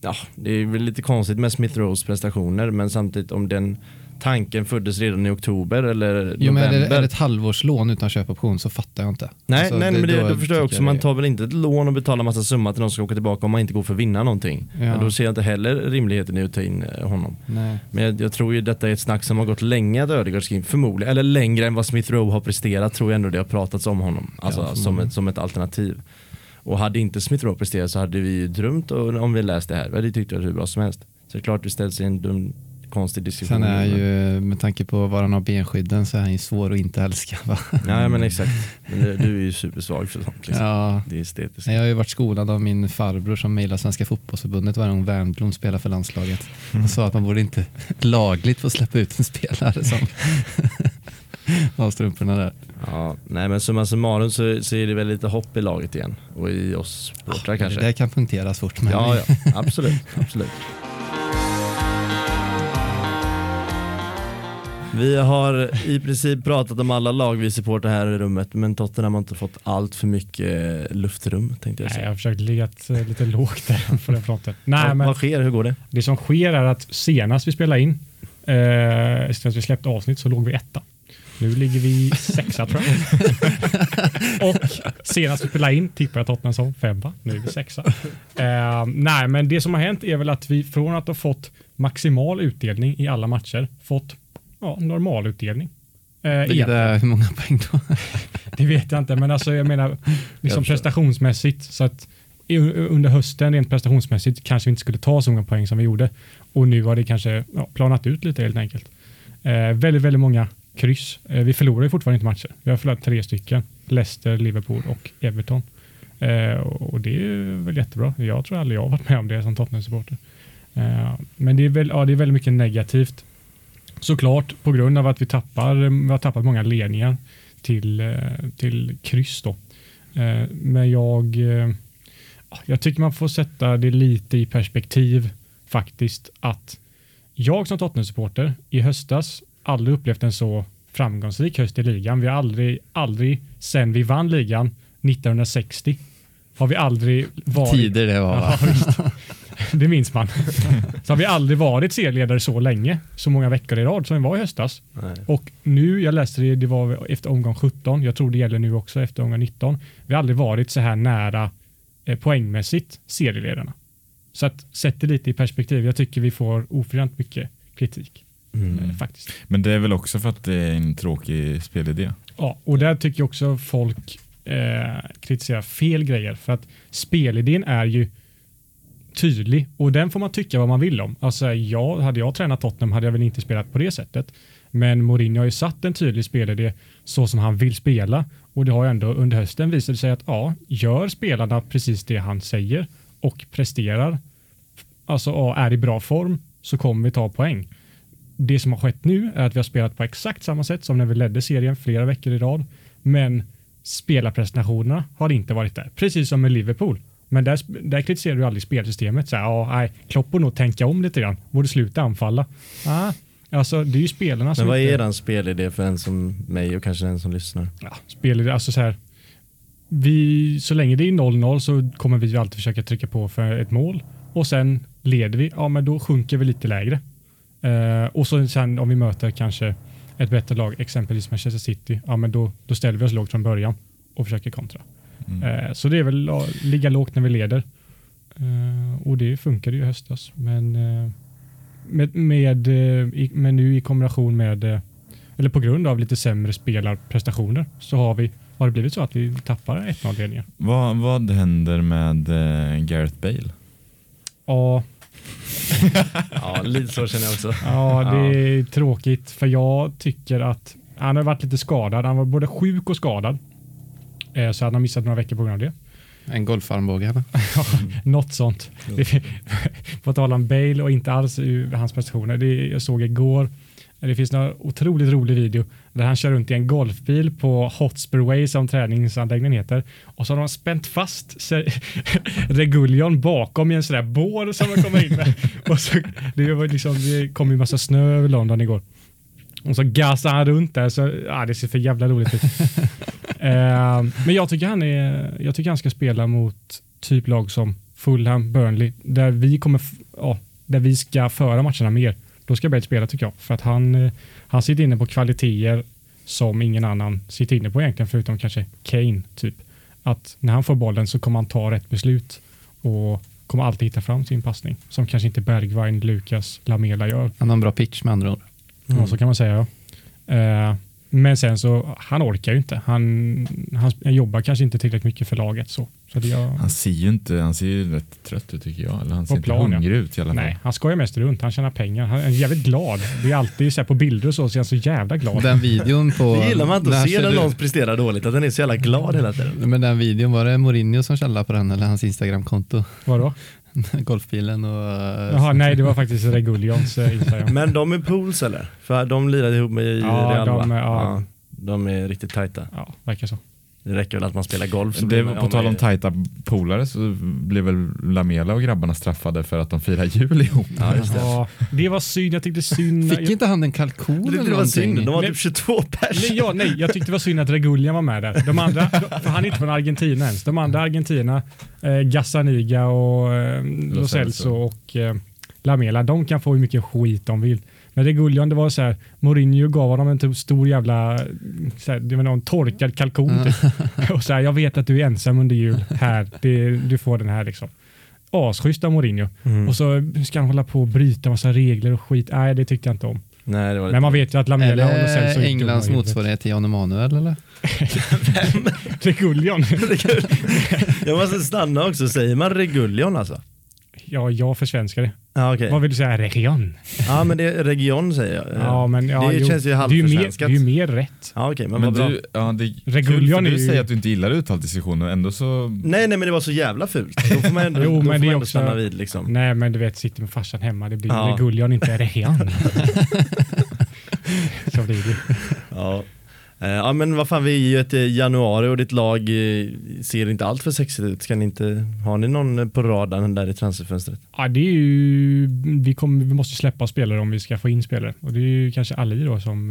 Ja, det är väl lite konstigt med Smith Rose prestationer men samtidigt om den tanken föddes redan i oktober eller Jo, men är, november. det, är det ett halvårslån utan köpoption så fattar jag inte. Nej, Alltså, nej men det, då då förstår jag också. Man det- tar väl inte ett lån och betalar massa summa till någon som ska åka tillbaka om man inte går för att vinna någonting. Ja. Men då ser jag inte heller rimligheten i att ta in eh, honom. Nej. Men jag, jag tror ju detta är ett snack som har gått länge att Ödegaard ska in, förmodligen, eller längre än vad Smith Rowe har presterat tror jag ändå det har pratats om honom. Alltså Ja, som, ett, som ett alternativ. Och hade inte Smith Rowe presterat så hade vi ju drömt om vi läst det här. Vi hade tyckt det var hur bra som helst. Så det är klart vi ställs i en dum, konstig diskussion. Sen är ju, med tanke på var han har benskydden så är han ju svår att inte älska. Va? Ja men exakt. Men du, du är ju supersvag för sånt. Liksom. Ja. Det är estetiskt. Jag har ju varit skolad av min farbror som mejlar Svenska fotbollsförbundet varje gång Wernbloom spelar för landslaget. Och sa att man borde inte lagligt få släppa ut en spelare som har strumporna där. Ja, nej men summa summarum så, så är det väl lite hopp i laget igen och i oss supportrar kanske. Det där kan punkteras fort. Men Ja, ja, absolut, absolut. Vi har i princip pratat om alla lag vi supportar här i rummet men Tottenham har inte fått allt för mycket luftrum tänkte jag Nej, jag säga. har försökt ligga lite lågt där på den fronten. Nej, vad, men vad sker, hur går det? det som sker är att senast vi spelade in, eh, senast vi släppte avsnitt så låg vi etta. Nu ligger vi sexa tror jag. och senast vi spelade in tippade jag Tottenham som femma. Nu är vi sexa. Eh, nej, men det som har hänt är väl att vi från att ha fått maximal utdelning i alla matcher fått ja, normal utdelning. Eh, Vilket är hur många poäng då? Det vet jag inte, men alltså jag menar liksom förstår. prestationsmässigt så att under hösten rent prestationsmässigt kanske vi inte skulle ta så många poäng som vi gjorde och nu har det kanske ja, planat ut lite helt enkelt. Eh, väldigt, väldigt många kryss. Eh, vi förlorar ju fortfarande inte matcher. Vi har förlorat tre stycken. Leicester, Liverpool och Everton. Eh, och och det är väl jättebra. Jag tror aldrig jag har varit med om det som Tottenham-supporter. Eh, men det är, väl, ja, det är väldigt mycket negativt. Såklart på grund av att vi tappar, vi har tappat många ledningar till, eh, till kryss då. Eh, Men jag, eh, jag tycker man får sätta det lite i perspektiv faktiskt att jag som Tottenham-supporter i höstas aldrig upplevt en så framgångsrik höst i ligan. Vi har aldrig, aldrig sen vi vann ligan 1960 har vi aldrig varit Tider det var va? Ja. Det minns man. Så har vi aldrig varit serieledare så länge, så många veckor i rad som vi var i höstas. Nej. Och nu, jag läste det, det var efter omgång 17, jag tror det gäller nu också efter omgång 19. Vi har aldrig varit så här nära eh, poängmässigt serieledarna. Så att sätt det lite i perspektiv. Jag tycker vi får oförtjänt mycket kritik Mm. eh, faktiskt. Men det är väl också för att det är en tråkig spelidé. Ja, och där tycker jag också folk eh, kritiserar fel grejer. För att spelidén är ju tydlig och den får man tycka vad man vill om. Alltså, jag, hade jag tränat Tottenham hade jag väl inte spelat på det sättet. Men Mourinho har ju satt en tydlig spelidé så som han vill spela och det har ju ändå under hösten visat sig att ja, gör spelarna precis det han säger och presterar, alltså ja, är i bra form så kommer vi ta poäng. Det som har skett nu är att vi har spelat på exakt samma sätt som när vi ledde serien flera veckor i rad, men spelarprestationerna har inte varit där. Precis som med Liverpool. Men där, där kritiserar du aldrig spelsystemet. Så här, ja, nej, Klopp får nog tänka om lite grann. Borde sluta anfalla. Ah, alltså, det är ju spelarna som Men vad är inte- eran spelidé för en som mig och kanske den som lyssnar? ja, spel, alltså så här, vi, så länge det är 0-0 så kommer vi ju alltid försöka trycka på för ett mål och sen leder vi, ja men då sjunker vi lite lägre. Eh, och så sen om vi möter kanske ett bättre lag, exempelvis Manchester City, ja men då, då ställer vi oss lågt från början och försöker kontra. Mm. Eh, så det är väl att ligga lågt när vi leder. Eh, och det funkade ju i höstas. Men, eh, med, med, men nu i kombination med, eller på grund av lite sämre spelarprestationer, så har, vi, har det blivit så att vi tappar 1-0-ledningen. Vad, vad händer med Gareth Bale? Ja, Ja, lite så känner jag också. ja, det är tråkigt för jag tycker att han har varit lite skadad. Han var både sjuk och skadad. Eh, så han har missat några veckor på grund av det. En golfarmbåge eller? Något sånt. På tal om Bale och inte alls hans prestationer. Det jag såg igår. Det finns en otroligt rolig video där han kör runt i en golfbil på Hotspur Way som träningsanläggningen heter. Och så har de spänt fast Reguljon bakom i en sån där bår som de kommer in med. Och så, det, var liksom, det kom ju massa snö över London igår. Och så gasar han runt där så ja, det ser för jävla roligt ut. Eh, men jag tycker, han är, jag tycker han ska spela mot typ lag som Fulham, Burnley, där vi, kommer, ja, där vi ska föra matcherna mer. Då ska Bale spela tycker jag. För att han, eh, han sitter inne på kvaliteter som ingen annan sitter inne på egentligen, förutom kanske Kane. Typ. Att när han får bollen så kommer han ta rätt beslut och kommer alltid hitta fram sin passning. Som kanske inte Bergwijn, Lukas, Lamela gör. Han har en bra pitch med andra ord. Ja, så kan man säga. ja. Eh, men sen så, han orkar ju inte. Han, han jobbar kanske inte tillräckligt mycket för laget. Så. Så det gör, Han ser ju inte, han ser ju rätt trött ut tycker jag. Eller han ser På inte plan, ja. hungrig ut i alla fall. nej, han skojar mest runt. Han tjänar pengar. Han är jävligt glad. Det är alltid så här på bilder och så, så är han så jävla glad. Den videon på... Det gillar man inte när att se när någon presterar dåligt, att den är så jävla glad hela tiden. Men den videon, var det Mourinho som källade på den eller hans Instagramkonto? Vadå? Golfbilen och... eh, Jaha, nej, det var faktiskt Reguljons eh, Instagram. Men de är pools eller? För de lirade ihop med i Ja, Real de va? är- ja. de är riktigt tajta. Ja, verkar så. Det räcker väl att man spelar golf. så Det, man- på ja, tal om men- tajta polare så blev väl Lamela och grabbarna straffade för att de firar jul ihop. Ja, just det. Ja, det var synd. Jag tyckte synd. Fick inte han en kalkon Det, eller det var någonting? synd, de var Nej. typ 22 pers. Nej, ja, nej, jag tyckte det var synd att Reguljan var med där. De andra, för han är inte från Argentina ens. De andra Argentina, eh, Gazzaniga och eh, Lo Celso och eh, Lamela, de kan få hur mycket skit de vill. Men Reguljan, det var så här, Mourinho gav honom en typ stor jävla, så här, det var någon torkad kalkon typ. Och så här, jag vet att du är ensam under jul, här, det, du får den här liksom. Asschysst av Mourinho. Mm. Och så ska han hålla på och bryta massa regler och skit. Nej, det tyckte jag inte om. Nej, det var Men man vet ju att Lamela Celso är dumma Englands motsvarighet till Jan Emanuel eller? Reguljon. Jag måste stanna också, säger man Reguljon alltså? Ja, jag försvenskar det. Ja, okej. Vad vill du säga? Region? Ja, men det är region säger jag. Ja, men ja, det jo, känns ju mer, det halvförsvenskat. är ju mer rätt. Ja, okej, men, Men du, ja, det är Reguljon kul är för du ju- säger att du inte gillar uttalsdiskussioner, ändå så... Nej, nej, men det var så jävla fult. Då får man ändå, Jo, men det man är ändå också- stanna vid liksom. Nej, men du vet, sitter med farsan hemma, det blir Ja. Reguljon, inte region. Så blir det. Ja. Eh, Ja men vad fan vi är ju ett eh, januari och ditt lag eh, ser inte allt för sexigt ut. Ska ni inte, har ni någon på radarn där i transferfönstret? Ja, det är ju, vi, kommer, vi måste släppa spelare om vi ska få in spelare. Och det är ju kanske Ali då som,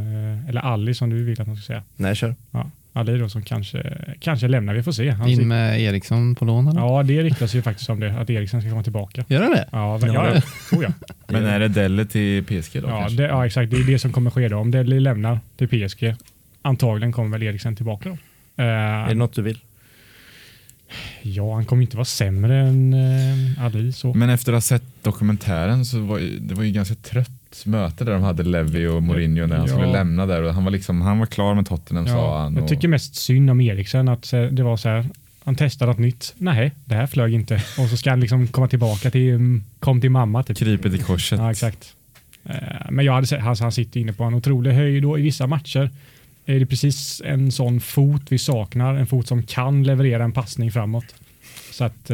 eller Ali som du vill att man ska säga. Nej kör. Ja, Ali då som kanske, kanske lämnar, vi får se. Han In med Eriksson på lån eller? Ja, det ryktas ju faktiskt om det, att Eriksen ska komma tillbaka. Gör han det? Ja, ja, ja, tror jag. Men är det Delle till PSG då Ja, det, ja, exakt. Det är det som kommer ske då. Om Deli lämnar till PSG, antagligen kommer väl Eriksen tillbaka då. Eh, Är det något du vill? ja, han kommer inte vara sämre än eh, Ali. Så. Men efter att ha sett dokumentären så var ju- det var ju ganska trött möte där de hade Levi och Mourinho när han Ja. skulle lämna där och han var liksom, han var klar med Tottenham sa ja, han. jag och- tycker mest synd om Eriksen. Att det var så här, han testade något nytt. Nej, det här flög inte. Och så ska han liksom komma tillbaka till, mm, kom till mamma. Typ. krypet i korset. Ja, exakt. Eh, Men jag hade sett, han, han sitter inne på en otrolig höjd och i vissa matcher är det precis en sån fot vi saknar. En fot som kan leverera en passning framåt. Så att,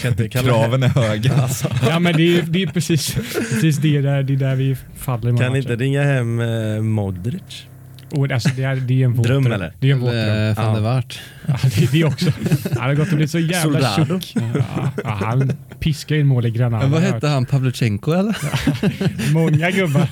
kalla Kraven är höga. alltså. ja men det är, det är precis, precis det, där, det är där vi faller Kan inte ringa hem eh, Modric? Och alltså det, är, det är en våt Dröm, eller? Det är en våt dröm. van Ja. der Waart? Ja, det, det också. Han har gått och blivit så jävla Soldado. tjock. Ja, ja, han piskar in mål i Granada. Men vad hette han? Pavlyuchenko eller? Många gubbar.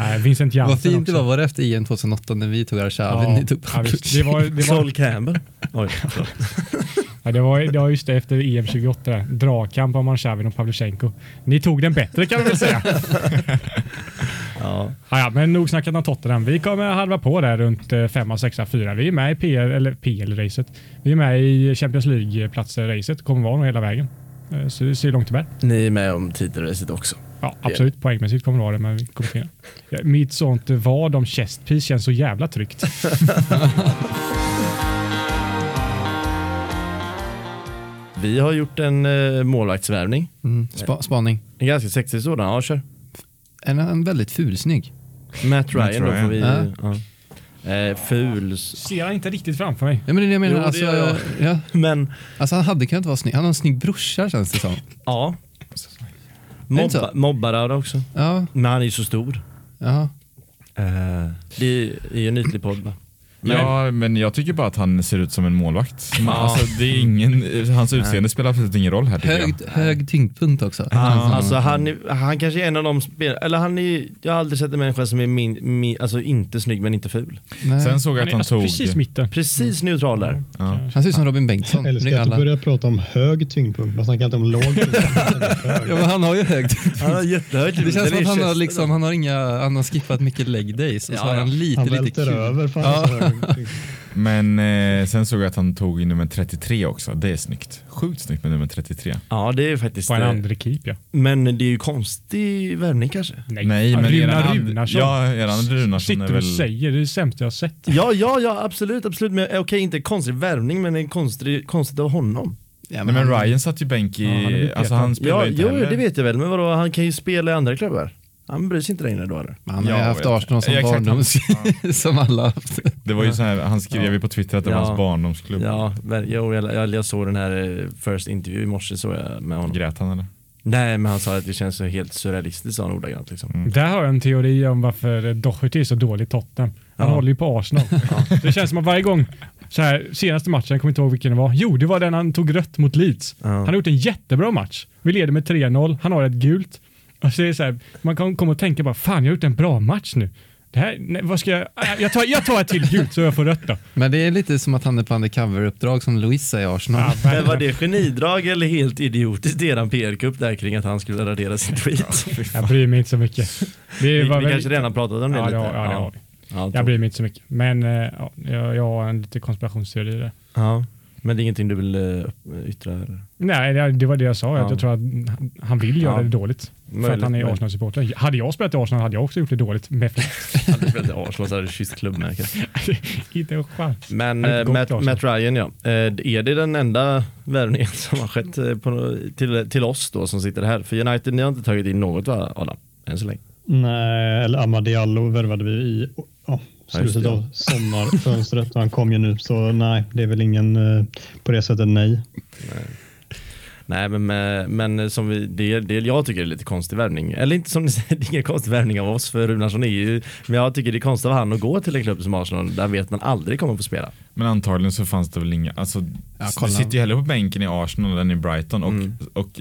Nej, Vincent Jansen Vad fint det också. var, var det efter EM 2008 när vi tog Arshavin, Ja, ni tog ja, visst. det, var, det, var, Sol Campbell? Oj, ja, det, var, det var just det efter EM 28. där. Dragkamp om Arshavin och Pavlyuchenko. Ni tog den bättre kan man väl säga. Ja. Ja, ja, men nog snackat om Tottenham. Vi kommer halva på där runt eh, femma, sexa, fyra. Vi är med i PL, eller PL-racet. Vi är med i Champions League-platser-racet. Kommer vara nog hela vägen. Eh, Så det ser långt det bär. Ni är med om titelracet också. Ja, absolut. Poängmässigt kommer det vara det, men vi kommer till Mitt sånt vad om chestpiece känns så jävla tryggt. Vi har gjort en eh, målvaktsvärvning. Mm. Spa, spaning. En ganska sexig sådan. Ja, kör. En, en väldigt fulsnygg. Matt Ryan, då Ryan. får vi... Ja. Ja. Eh, ful. Ser han inte riktigt framför mig. Ja, men det är det jag menar. Jo, alltså, jag. ja. Men alltså, han hade kunnat vara snygg. Han har en snygg brorsa känns det som. ja. Mobba, mobbar också. Ja, Men han är ju så stor. ja. Eh, det är ju en ytlig podd va? Men- Ja, men jag tycker bara att han ser ut som en målvakt. Ja. Alltså, det är ingen, hans utseende spelar absolut ingen roll här. Hög, hög tyngdpunkt också. Han, alltså, han, är- han kanske är en av de spel, eller han är, jag har aldrig sett en människa som är min, min, alltså inte snygg men inte ful. Nej. Sen såg jag Han att är han alltså tog... precis mitten. Precis neutral där. Ja. Han ser ut som Robin Bengtsson. Det är att du börjar prata om hög tyngdpunkt. Man snackar inte om låg tyngdpunkt. Ja, men han har ju hög tyngdpunkt. Han har jättehög Det känns som att han har, liksom, han har, inga, han har skippat mycket leg days och så Ja, har han lite, Han lite kul. över. Fan, Ja. Men eh, sen såg jag att han tog nummer 33 också. Det är snyggt. Sjukt snyggt med nummer 33. Ja det är faktiskt På en det. andra keep ja. Men det är ju konstig värvning kanske. Nej, Nej, men Runa eran Runarsson. Ja, eran Runarsson Sitter är du och väl... säger, det är det sämsta jag har sett. Ja, ja, ja absolut, absolut. Men okej, inte konstig värvning men en konstig, konstigt av honom. Ja, Nej, men Ryan satt ju bänk i... Ja, han är alltså han spelar Ja, ju inte jo, heller. det vet jag väl. Men vadå, han kan ju spela i andra klubbar. Han bryr sig inte längre då eller? Han har ju Ja, haft. Arsenal som Ja, barndoms... Ja. som alla haft. Det var ju så här, han skrev ju på Twitter att det var hans barndomsklubb. Ja, jo, jag, jag, jag såg den här eh, first intervju i morse så jag med honom. Grät han eller? Nej, men han sa att det känns så helt surrealistiskt sa han ordagrant liksom. Mm. Där har jag en teori om varför Doherty är så dålig i Tottenham. Han Ja. håller ju på Arsenal. Det känns som att varje gång, så här, senaste matchen, jag kommer inte ihåg vilken det var. Jo, det var den han tog rött mot Leeds. Ja. Han har gjort en jättebra match. Vi leder med 3-0, han har ett gult. Och så är det så här, man kan komma och tänka bara, fan jag har gjort en bra match nu. Det här, nej, vad ska jag, äh, jag, tar, jag tar ett till gult så jag får rött då. Men det är lite som att han är på undercover-uppdrag som Louisa i Arsenal. Ja, Men var det genidrag eller helt idiotiskt eran PR-kupp där kring att han skulle radera sin tweet? jag bryr mig inte så mycket. Det Vi, var vi väl- kanske redan pratat om det ja, lite? det ja, det har vi. Ja, Jag bryr mig inte så mycket. Men eh, ja, jag, jag har en lite konspirationsteori där. ja. Men det är ingenting du vill uh, yttra? Eller? Nej, det, var det jag sa. Ja. att Jag tror att han- vill göra Ja. det dåligt. För att Möjligt, han är möjligt. Arsenal-supporter. Hade jag spelat i Arsenal hade jag också gjort det dåligt. Med flit. Hade du spelat i Arsenal så hade du kysst klubbmärket. inte en chans. Men eh, Matt. Matt Ryan ja, Eh, är det den enda värvningen som har skett eh, på, till, till oss då som sitter här? För United, ni har inte tagit in något va Adam? Än så länge. Nej, eller Amadiallo värvade vi i just slutet av sommarfönstret han kom ju nu så nej, det är väl ingen eh, på det sättet nej. Nej men, men, men som vi, det, det jag tycker är lite konstig värvning. Eller inte som ni säger, det är ingen konstig värvning av oss för Runarsson är ju, men jag tycker det är konstigt av han att gå till en klubb som Arsenal där vet man aldrig kommer få spela. Men antagligen så fanns det väl inga, alltså Ja, du sitter ju hellre på bänken i Arsenal än i Brighton och, Mm. och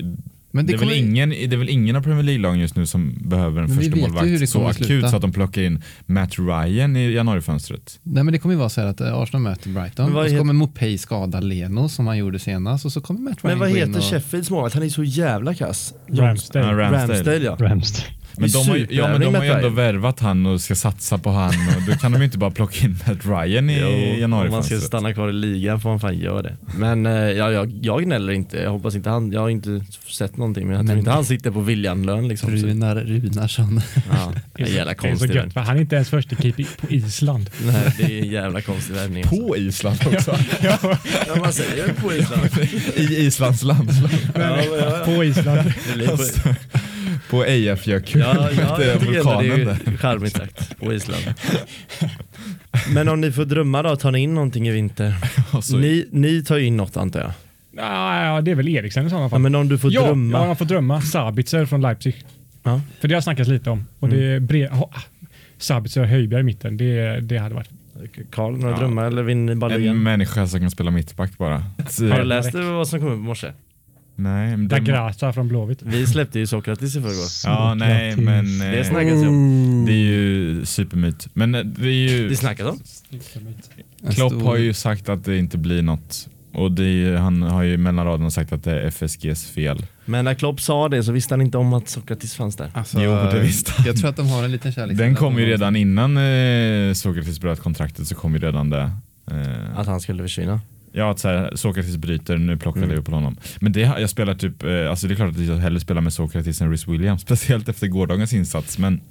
Men det, det är väl ingen, det är väl ingen av Premier League-lagen just nu som behöver en Men första målvakt så akut sluta. så att de plockar in Matt Ryan i januarifönstret. Nej men det kommer ju vara så här att eh, Arsenal möter Brighton och så heter- kommer Mopay skada Leno som han gjorde senast och så kommer Matt Ryan Men vad heter och... Sheffields målvakt? Han är så jävla kass. Ramsdale. Ja, Ramsdale. Ramsdale ja. Ramsd. Men de har, ju- ja, men de har ju ändå värvat han och ska satsa på han och då kan de ju inte bara plocka in Matt Ryan i Jo, om man ska stanna kvar i ligan får man fan göra det. Men eh, ja, jag, jag gnäller inte. Jag hoppas inte han, jag har inte sett någonting men jag tror inte han sitter på Viljan-lön liksom. Runar Runarsson. ja, det är en jävla Det är så konstig gött, han är inte ens första keeper på Island. Nej, det är en jävla konstig värvning. alltså. På Island också. Ja, man säger på Island. I Islands landslag. Ja, ja, ja. På Island. På, Eyjafjallajökull. ja, ja, det är är charmigt sagt. På Island. Men om ni får drömma då, tar ni in någonting i vinter? Ni, ni tar ju in något antar jag? Ja, ja, det är väl Eriksen i sådana Ja, fall. men om du får ja, drömma. ja, jag får drömma. Sabitzer från Leipzig. Ja. För det har snackats lite om. Och det är bre- ha, Sabitzer och Höjbjerg i mitten. Det, det hade varit... Karl, några Ja. drömmar eller vinner ni bara En människa som kan spela mittback bara. Har du läst det, vad som kom upp i morse? Nej, men det, Grata från Blåvitt. Vi släppte ju Sokratis i förrgår. ja, nej, men Det eh, snackas ju om. det är ju supermyt. Men eh, det är ju, Det snackas om. Klopp har ju sagt att det inte blir något. Och ju- han har ju mellan raderna sagt att det är FSGs fel. Men när Klopp sa det så visste han inte om att Sokratis fanns där. Alltså, Jo, det visste han. Jag tror att de har en liten kärlek. Den kom ju redan innan eh, Sokratis bröt kontraktet så kom ju redan det. Eh, Att han skulle försvinna. Ja, att så här, Sokratis bryter, nu plockar Mm. Liverpool honom. Men det, jag spelar typ, eh, alltså det är klart att jag hellre spelar med Sokratis än Rhys Williams, speciellt efter gårdagens insats. Men,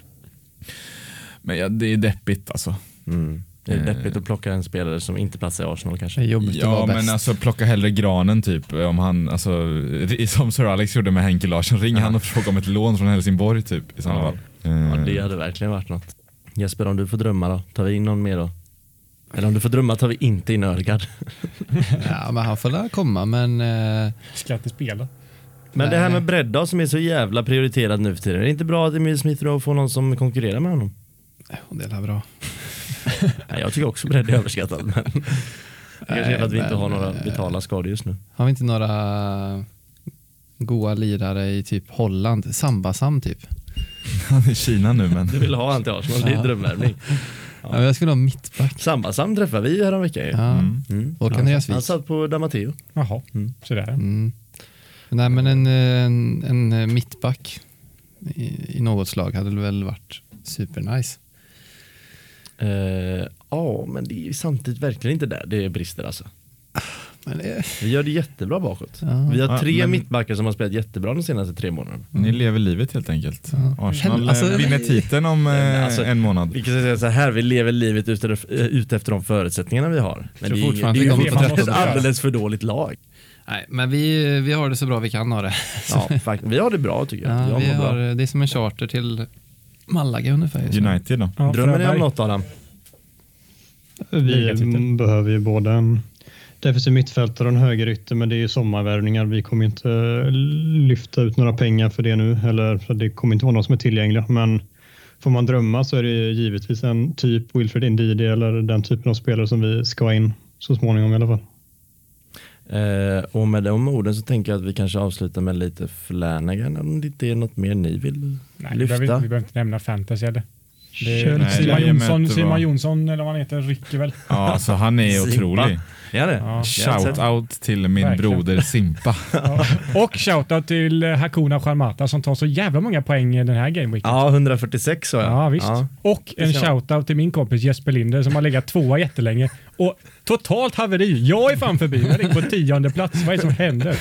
men ja, det är deppigt alltså. Mm. Det är Eh. deppigt att plocka en spelare som inte platsar i Arsenal kanske. jobbigt Ja, men bäst. alltså plocka hellre granen typ. Om han, alltså, som Sir Alex gjorde med Henke Larsson, ring Ja. han och fråga om ett lån från Helsingborg typ. I sådana Ja. fall. Ja, Eh, det hade verkligen varit något. Jesper, om du får drömma då? Tar vi in någon mer då? Eller om du får drömma tar vi inte in Örgard. Ja, men han får väl komma, men eh, Ska inte spela. Men det här Nej. med bredd då, som är så jävla prioriterat nu för tiden. Är det inte bra att Emil Smith Rowe får någon som konkurrerar med honom? det är väl bra. Nej, jag tycker också bredd är överskattat. Men det kanske är för att vi inte har några eh, vitala skador just nu. Har vi inte några goa lirare i typ Holland? Sambasam typ. Han är i Kina nu men. Du vill ha han till Arsenal, det är drömvärvning. Ja. jag skulle ha mittback. Sambasam träffade vi häromveckan ju. Ja. Mm. Mm. Och Andreas Han Wijk. satt på Damateo. Jaha, Mm. sådär. Mm. Nej men en, en, en mittback i, i något slag hade väl varit supernice. Eh, Ja, men det är ju samtidigt verkligen inte där det brister alltså. Det, Vi gör det jättebra bakåt. ja. Vi har Ja, tre men- mittbackar som har spelat jättebra de senaste tre månaderna. Ni lever livet helt enkelt. Ja. Arsenal Alltså- eh, vinner titeln om eh, alltså- en månad. Vi kan säga så här, vi lever livet ute, ute efter de förutsättningarna vi har. Men det är, fortfarande det är fortfarande ett alldeles för dåligt lag. Nej, men vi, vi har det så bra vi kan ha det. Ja, vi har det bra tycker jag. Ja, jag vi mår bra. har, det är som en charter till Malaga ungefär. United då? Ja, Drömmer ni om något Adam? Vi mm, behöver ju både en defensiv mittfältare och en högerytter, men det är ju sommarvärvningar. Vi kommer inte lyfta ut några pengar för det nu, eller det kommer inte vara någon som är tillgängliga. Men får man drömma så är det givetvis en typ Wilfred Ndidi eller den typen av spelare som vi ska ha in så småningom i alla fall. Eh, och med de orden så tänker jag att vi kanske avslutar med lite Flanagan om det inte är något mer ni vill Nej, vi lyfta. behöver, vi behöver inte nämna fantasy eller? Det är Chelsea. Simon, Jonsson, Simon Jonsson eller vad han heter rycker väl. Ja, alltså han är Simpa. otrolig. Ja, det. Ja. Shout out till min Verkligen. broder Simpa. Ja. Och shoutout till eh, Hakuna Sharmata som tar så jävla många poäng i den här gameweeken. Ja, 146 så jag. Ja, visst. Och en shoutout till min kompis Jesper Linder som har legat tvåa jättelänge. Och totalt haveri. Jag är fan förbi. Jag ligger på tionde plats. Vad är det som händer?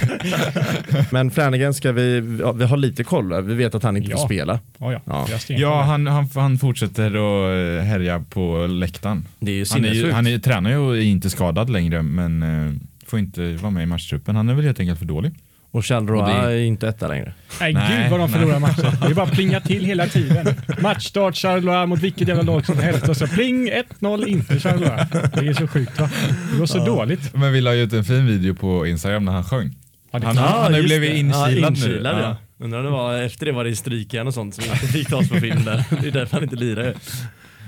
Men Flanagan ska vi, ja, vi har lite koll, vi vet att han inte Ja. får spela. Ja, Ja. Ja, han, han, han fortsätter att eh, härja på läktaren. Det är ju Han, är, han är, tränar ju och är inte skadad längre men eh, får inte vara med i matchtruppen. Han är väl helt enkelt för dålig. Och det är- är inte etta längre. Nej, Nej, gud vad de förlorar matcher. Det är bara plinga till hela tiden. Matchstart, Charleroi mot vilket jävla lag som helst och så pling 1-0, inte Charleroi. Det är så sjukt va? Det går så dåligt. Men vi la ju ut en fin video på Instagram när han sjöng. Ja, Han- han har ju blivit inkilad nu. ja, inkilad, Ja. ja. Undrar om det var efter det var det strykjärn och sånt som inte fick tas på film där. Det är därför han inte lirar.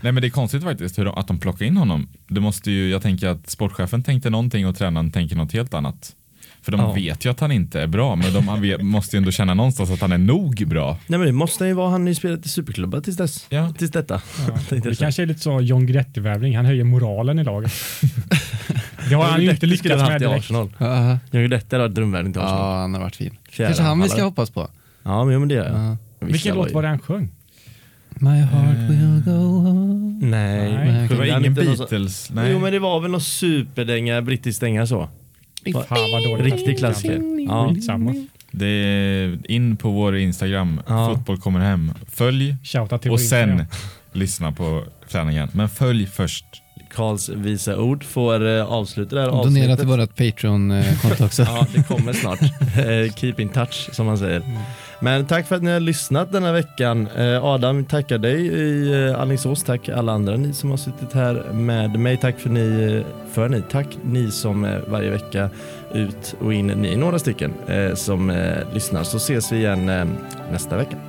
Nej men det är konstigt faktiskt hur de, att de plockar in honom. Det måste ju, jag tänker att sportchefen tänkte någonting och tränaren tänker något helt annat. För de Ja. vet ju att han inte är bra, men de han vet, måste ju ändå känna någonstans att han är nog bra. Nej men det måste ju vara, han har ju spelat i superklubbar tills dess. Ja. Tills detta. ja. Det säga. kanske är lite så John Guidetti-värvning. Han höjer moralen i laget. Det har han ju inte lyckats med direkt. Arsenal. Ja, John Guidetti hade varit drömvärvning till Arsenal. ja, han har varit fin. Fjärde Kanske han vi ska hoppas på. Ja men, men det gör jag. Ja. Vilken låt var det han sjöng? My heart will go on. Nej. Nej. Det var ingen så- Beatles. Nej. Jo men det var väl någon superdänga, brittisk dänga så. Fan vad dåligt. Riktig klassiker. Ja. Skitsamma. Det är in på vår Instagram, Ja. fotboll kommer hem. Följ och Instagram. sen lyssna på Flanagan. Men följ först. Karls visa ord får uh, avsluta det här Donera avsnittet. till vårt Patreon-konto också. Ja, det kommer snart. Eh, Keep in touch som man säger. Men tack för att ni har lyssnat denna veckan. Eh, Adam, tackar dig i eh, Alingsås. Tack alla andra ni som har suttit här med mig. Tack för ni, eh, för ni. Tack ni som varje vecka ut och in, ni är några stycken som lyssnar. Så ses vi igen nästa vecka.